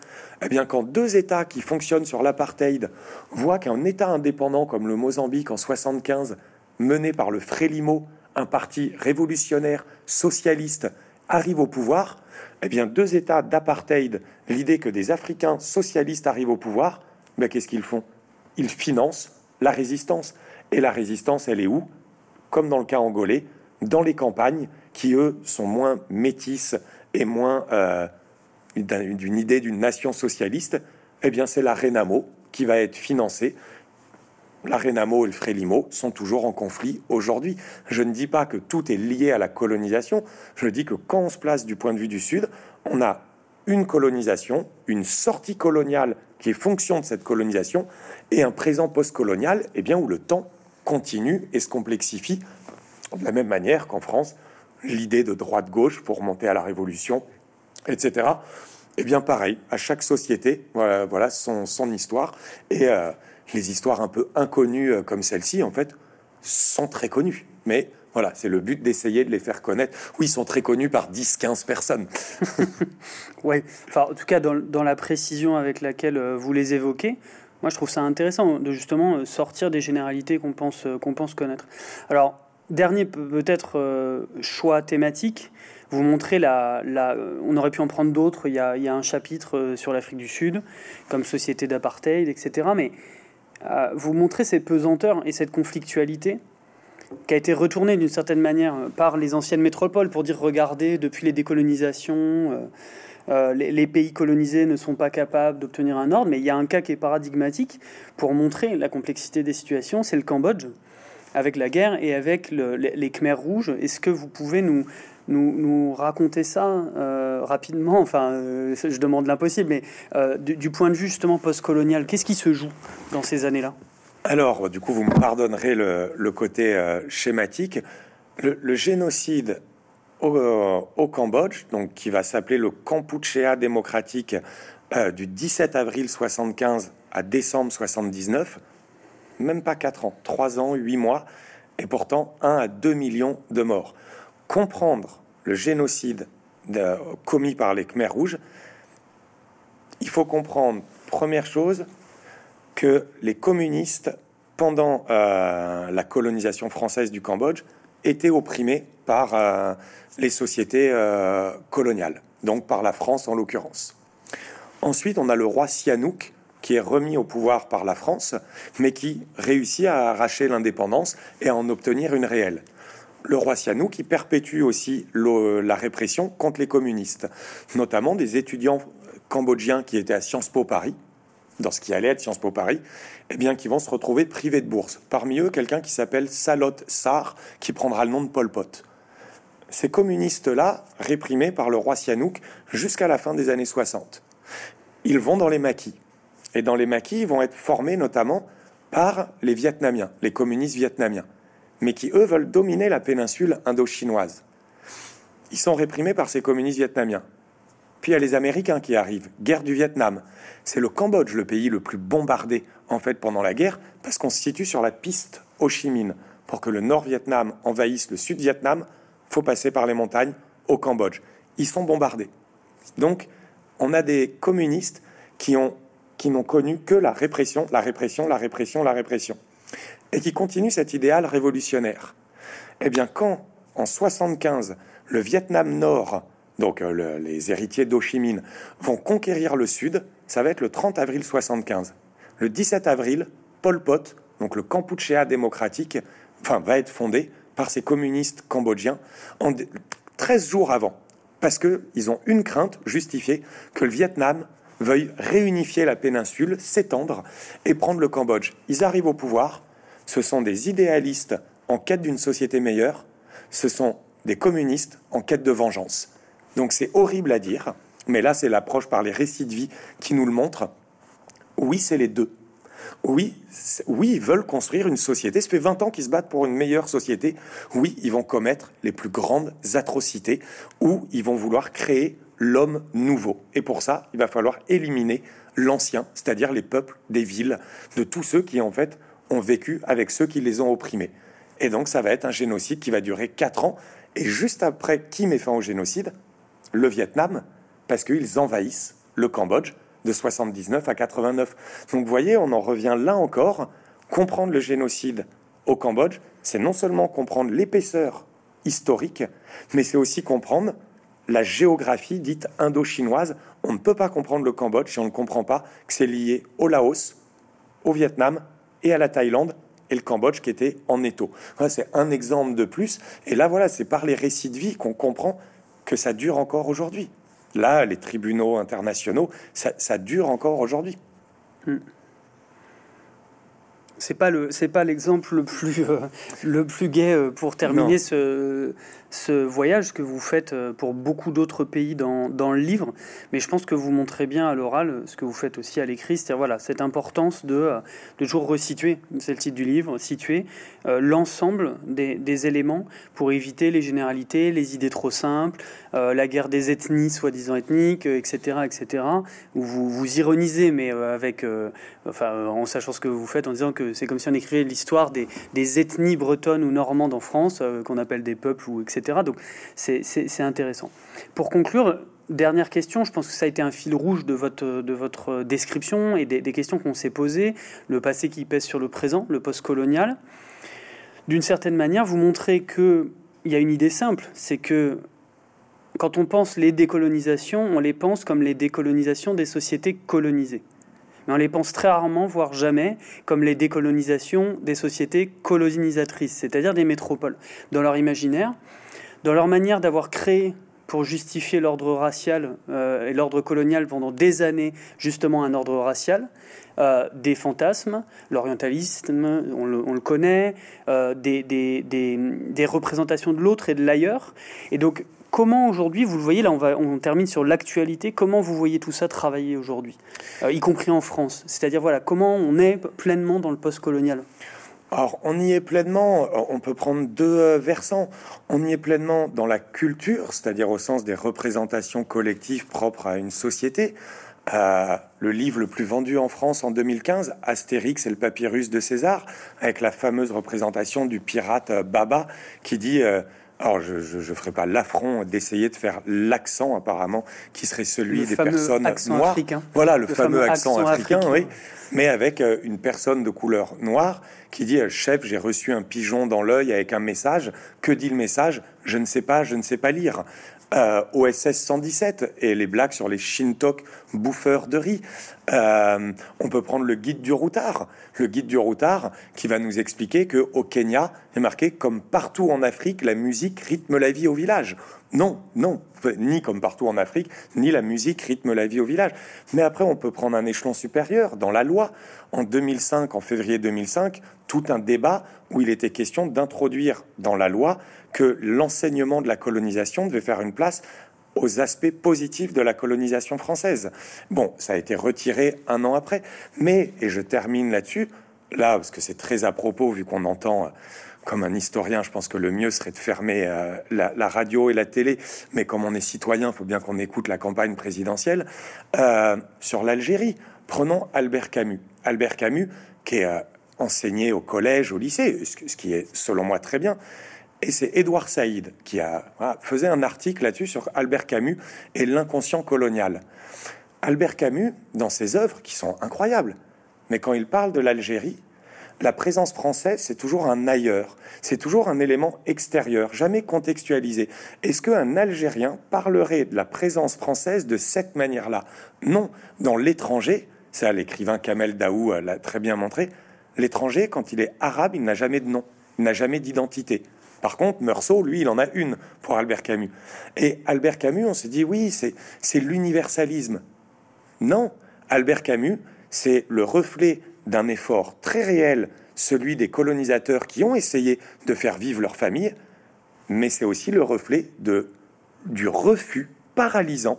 Eh bien, quand deux États qui fonctionnent sur l'apartheid voient qu'un État indépendant comme le Mozambique en 75, mené par le Frélimo, un parti révolutionnaire socialiste, arrive au pouvoir, eh bien, deux États d'apartheid, l'idée que des Africains socialistes arrivent au pouvoir, ben, qu'est-ce qu'ils font? Ils financent la résistance. Et la résistance, elle est où? Comme dans le cas angolais, dans les campagnes, qui eux sont moins métisses et moins euh, d'une idée d'une nation socialiste, eh bien c'est la Renamo qui va être financée. La Renamo et le Frélimo sont toujours en conflit aujourd'hui. Je ne dis pas que tout est lié à la colonisation, je dis que quand on se place du point de vue du Sud, on a une colonisation, une sortie coloniale qui est fonction de cette colonisation, et un présent postcolonial eh bien, où le temps continue et se complexifie de la même manière qu'en France, l'idée de droite-gauche pour monter à la révolution, etc. Eh bien, pareil, à chaque société, voilà, voilà son, histoire. Et euh, les histoires un peu inconnues euh, comme celle-ci, en fait, sont très connues. Mais voilà, c'est le but d'essayer de les faire connaître. Oui, ils sont très connus par 10-15 personnes. <laughs> oui, enfin, en tout cas, dans, la précision avec laquelle euh, vous les évoquez, moi, je trouve ça intéressant de justement sortir des généralités qu'on pense, qu'on pense connaître. Alors, Dernier peut-être euh, choix thématique, vous montrez la, on aurait pu en prendre d'autres. Il, y a un chapitre euh, sur l'Afrique du Sud, comme société d'apartheid, etc. Mais euh, vous montrez cette pesanteur et cette conflictualité qui a été retournée d'une certaine manière par les anciennes métropoles pour dire regardez, depuis les décolonisations, les, les, pays colonisés ne sont pas capables d'obtenir un ordre. Mais il y a un cas qui est paradigmatique pour montrer la complexité des situations, c'est le Cambodge avec la guerre et avec les, Khmers rouges. Est-ce que vous pouvez nous, raconter ça euh, rapidement? Enfin, euh, je demande l'impossible, mais euh, du, point de vue justement postcolonial, qu'est-ce qui se joue dans ces années-là? Alors, du coup, vous me pardonnerez le, côté schématique. Le, génocide au, Cambodge, donc qui va s'appeler le Kampuchea démocratique du 17 avril 75 à décembre 79, même pas 4 ans, 3 ans, 8 mois, et pourtant 1 à 2 millions de morts. Comprendre le génocide commis par les Khmers rouges, il faut comprendre, première chose, que les communistes, pendant euh, la colonisation française du Cambodge, étaient opprimés par euh, les sociétés euh, coloniales, donc par la France en l'occurrence. Ensuite, on a le roi Sihanouk, qui est remis au pouvoir par la France, mais qui réussit à arracher l'indépendance et à en obtenir une réelle. Le roi Sihanouk qui perpétue aussi la répression contre les communistes, notamment des étudiants cambodgiens qui étaient à Sciences Po Paris, dans ce qui allait être Sciences Po Paris, eh bien, qui vont se retrouver privés de bourse. Parmi eux, quelqu'un qui s'appelle Salot Sar, qui prendra le nom de Pol Pot. Ces communistes-là, réprimés par le roi Sihanouk jusqu'à la fin des années 60, ils vont dans les maquis. Et dans les maquis, ils vont être formés notamment par les Vietnamiens, les communistes vietnamiens, mais qui, eux, veulent dominer la péninsule indo-chinoise. Ils sont réprimés par ces communistes vietnamiens. Puis il y a les Américains qui arrivent, guerre du Vietnam. C'est le Cambodge le pays le plus bombardé en fait pendant la guerre parce qu'on se situe sur la piste Ho Chi Minh. Pour que le Nord-Vietnam envahisse le Sud-Vietnam, faut passer par les montagnes au Cambodge. Ils sont bombardés. Donc on a des communistes qui ont qui n'ont connu que la répression, la répression, la répression, la répression, et qui continuent cet idéal révolutionnaire. Eh bien, quand en 75 le Vietnam Nord donc euh, les héritiers d'Ho Chi Minh, vont conquérir le Sud, ça va être le 30 avril 75. Le 17 avril, Pol Pot, donc le Kampuchea démocratique, enfin, va être fondé par ces communistes cambodgiens en 13 jours avant, parce qu'ils ont une crainte justifiée que le Vietnam veuille réunifier la péninsule, s'étendre et prendre le Cambodge. Ils arrivent au pouvoir, ce sont des idéalistes en quête d'une société meilleure, ce sont des communistes en quête de vengeance. Donc c'est horrible à dire, mais là c'est l'approche par les récits de vie qui nous le montre. Oui, c'est les deux. Oui, oui, ils veulent construire une société. Ça fait 20 ans qu'ils se battent pour une meilleure société. Oui, ils vont commettre les plus grandes atrocités ou ils vont vouloir créer l'homme nouveau. Et pour ça, il va falloir éliminer l'ancien, c'est-à-dire les peuples des villes, de tous ceux qui en fait ont vécu avec ceux qui les ont opprimés. Et donc ça va être un génocide qui va durer 4 ans. Et juste après, qui met fin au génocide le Vietnam parce qu'ils envahissent le Cambodge de 79 à 89. Donc vous voyez, on en revient là encore. Comprendre le génocide au Cambodge, c'est non seulement comprendre l'épaisseur historique, mais c'est aussi comprendre la géographie dite indo-chinoise. On ne peut pas comprendre le Cambodge si on ne comprend pas que c'est lié au Laos, au Vietnam et à la Thaïlande et le Cambodge qui était en étau. c'est un exemple de plus. Et là, voilà, c'est par les récits de vie qu'on comprend que ça dure encore aujourd'hui. Là, les tribunaux internationaux, ça, dure encore aujourd'hui. Hmm. C'est pas le, c'est pas l'exemple le plus, euh, le plus gai euh, pour terminer ce, ce voyage que vous faites euh, pour beaucoup d'autres pays dans, dans, le livre, mais je pense que vous montrez bien à l'oral ce que vous faites aussi à l'écrit, c'est-à-dire voilà, cette importance de, euh, de toujours resituer, c'est le titre du livre, situer euh, l'ensemble des, des, éléments pour éviter les généralités, les idées trop simples, la guerre des ethnies soi-disant ethniques, etc., etc., où vous, vous ironisez, mais avec, enfin, en sachant ce que vous faites, en disant que c'est comme si on écrivait l'histoire des, des ethnies bretonnes ou normandes en France, qu'on appelle des peuples, ou etc. Donc c'est intéressant. Pour conclure, dernière question, je pense que ça a été un fil rouge de votre, de votre description et des, questions qu'on s'est posées, le passé qui pèse sur le présent, le post-colonial. D'une certaine manière, vous montrez qu'il y a une idée simple, c'est que quand on pense les décolonisations, on les pense comme les décolonisations des sociétés colonisées. Mais on les pense très rarement, voire jamais, comme les décolonisations des sociétés colonisatrices, c'est-à-dire des métropoles. Dans leur imaginaire, dans leur manière d'avoir créé pour justifier l'ordre racial euh, et l'ordre colonial pendant des années, justement un ordre racial, euh, des fantasmes, l'orientalisme, on le, connaît, euh, des, des, représentations de l'autre et de l'ailleurs. Et donc, comment aujourd'hui, vous le voyez, là on, va, on termine sur l'actualité, comment vous voyez tout ça travailler aujourd'hui, y compris en France? C'est-à-dire, voilà, comment on est pleinement dans le post-colonial? Alors, on y est pleinement, on peut prendre deux euh, versants. On y est pleinement dans la culture, c'est-à-dire au sens des représentations collectives propres à une société. Euh, le livre le plus vendu en France en 2015, Astérix et le papyrus de César, avec la fameuse représentation du pirate euh, Baba qui dit Alors, je ne ferai pas l'affront d'essayer de faire l'accent, apparemment, qui serait celui des personnes noires. Africain. Voilà, le, fameux, accent, africain, oui. Mais avec euh, une personne de couleur noire qui dit Chef, j'ai reçu un pigeon dans l'œil avec un message. Que dit le message? Je ne sais pas, je ne sais pas lire euh, OSS 117 et les blagues sur les Shintok bouffeurs de riz. Euh, on peut prendre le guide du routard, le guide du routard qui va nous expliquer que au Kenya est marqué comme partout en Afrique, la musique rythme la vie au village. Non, non, ni comme partout en Afrique, ni la musique rythme la vie au village. Mais après, on peut prendre un échelon supérieur dans la loi. En 2005, en février 2005, tout un débat où il était question d'introduire dans la loi que l'enseignement de la colonisation devait faire une place aux aspects positifs de la colonisation française. Bon, ça a été retiré un an après, mais, et je termine là-dessus, là, parce que c'est très à propos, vu qu'on entend comme un historien, je pense que le mieux serait de fermer euh, la, radio et la télé. Mais comme on est citoyen, il faut bien qu'on écoute la campagne présidentielle. Euh, sur l'Algérie, prenons Albert Camus. Albert Camus, qui est euh, enseigné au collège, au lycée, ce, qui est selon moi très bien. Et c'est Édouard Saïd qui a faisait un article là-dessus sur Albert Camus et l'inconscient colonial. Albert Camus, dans ses œuvres, qui sont incroyables, mais quand il parle de l'Algérie, la présence française, c'est toujours un ailleurs, c'est toujours un élément extérieur, jamais contextualisé. Est-ce qu'un Algérien parlerait de la présence française de cette manière-là? Non, dans l'étranger, ça l'écrivain Kamel Daou l'a très bien montré, l'étranger, quand il est arabe, il n'a jamais de nom, il n'a jamais d'identité. Par contre, Meursault, lui, il en a une pour Albert Camus. Et Albert Camus, on se dit, oui, c'est l'universalisme. Non, Albert Camus, c'est le reflet d'un effort très réel, celui des colonisateurs qui ont essayé de faire vivre leur famille, mais c'est aussi le reflet du refus paralysant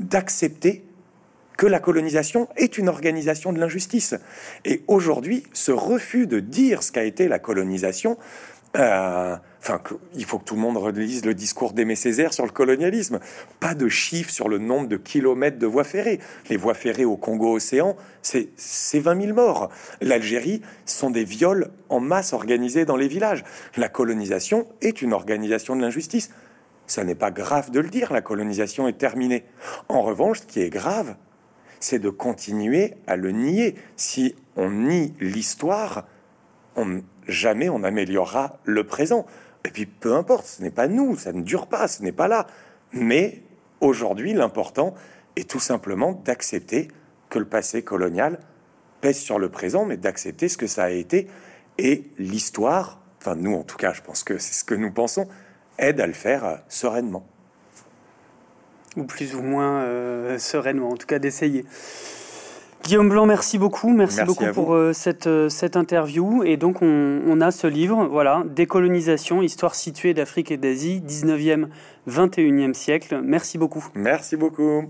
d'accepter que la colonisation est une organisation de l'injustice. Et aujourd'hui, ce refus de dire ce qu'a été la colonisation euh, enfin, il faut que tout le monde relise le discours d'Aimé Césaire sur le colonialisme. Pas de chiffres sur le nombre de kilomètres de voies ferrées. Les voies ferrées au Congo-Océan, c'est 20 000 morts. L'Algérie sont des viols en masse organisés dans les villages. La colonisation est une organisation de l'injustice. Ça n'est pas grave de le dire, la colonisation est terminée. En revanche, ce qui est grave, c'est de continuer à le nier. Si on nie l'histoire, jamais on améliorera le présent. Et puis peu importe, ce n'est pas nous, ça ne dure pas, ce n'est pas là. Mais aujourd'hui, l'important est tout simplement d'accepter que le passé colonial pèse sur le présent, mais d'accepter ce que ça a été. Et l'histoire, enfin nous en tout cas, je pense que c'est ce que nous pensons, aide à le faire euh, sereinement. Ou plus ou moins euh, sereinement, en tout cas d'essayer. Guillaume Blanc, merci beaucoup. Merci, beaucoup pour euh, cette, euh, cette interview. Et donc, on, on, a ce livre, voilà, Décolonisation, histoire située d'Afrique et d'Asie, 19e, 21e siècle. Merci beaucoup. Merci beaucoup.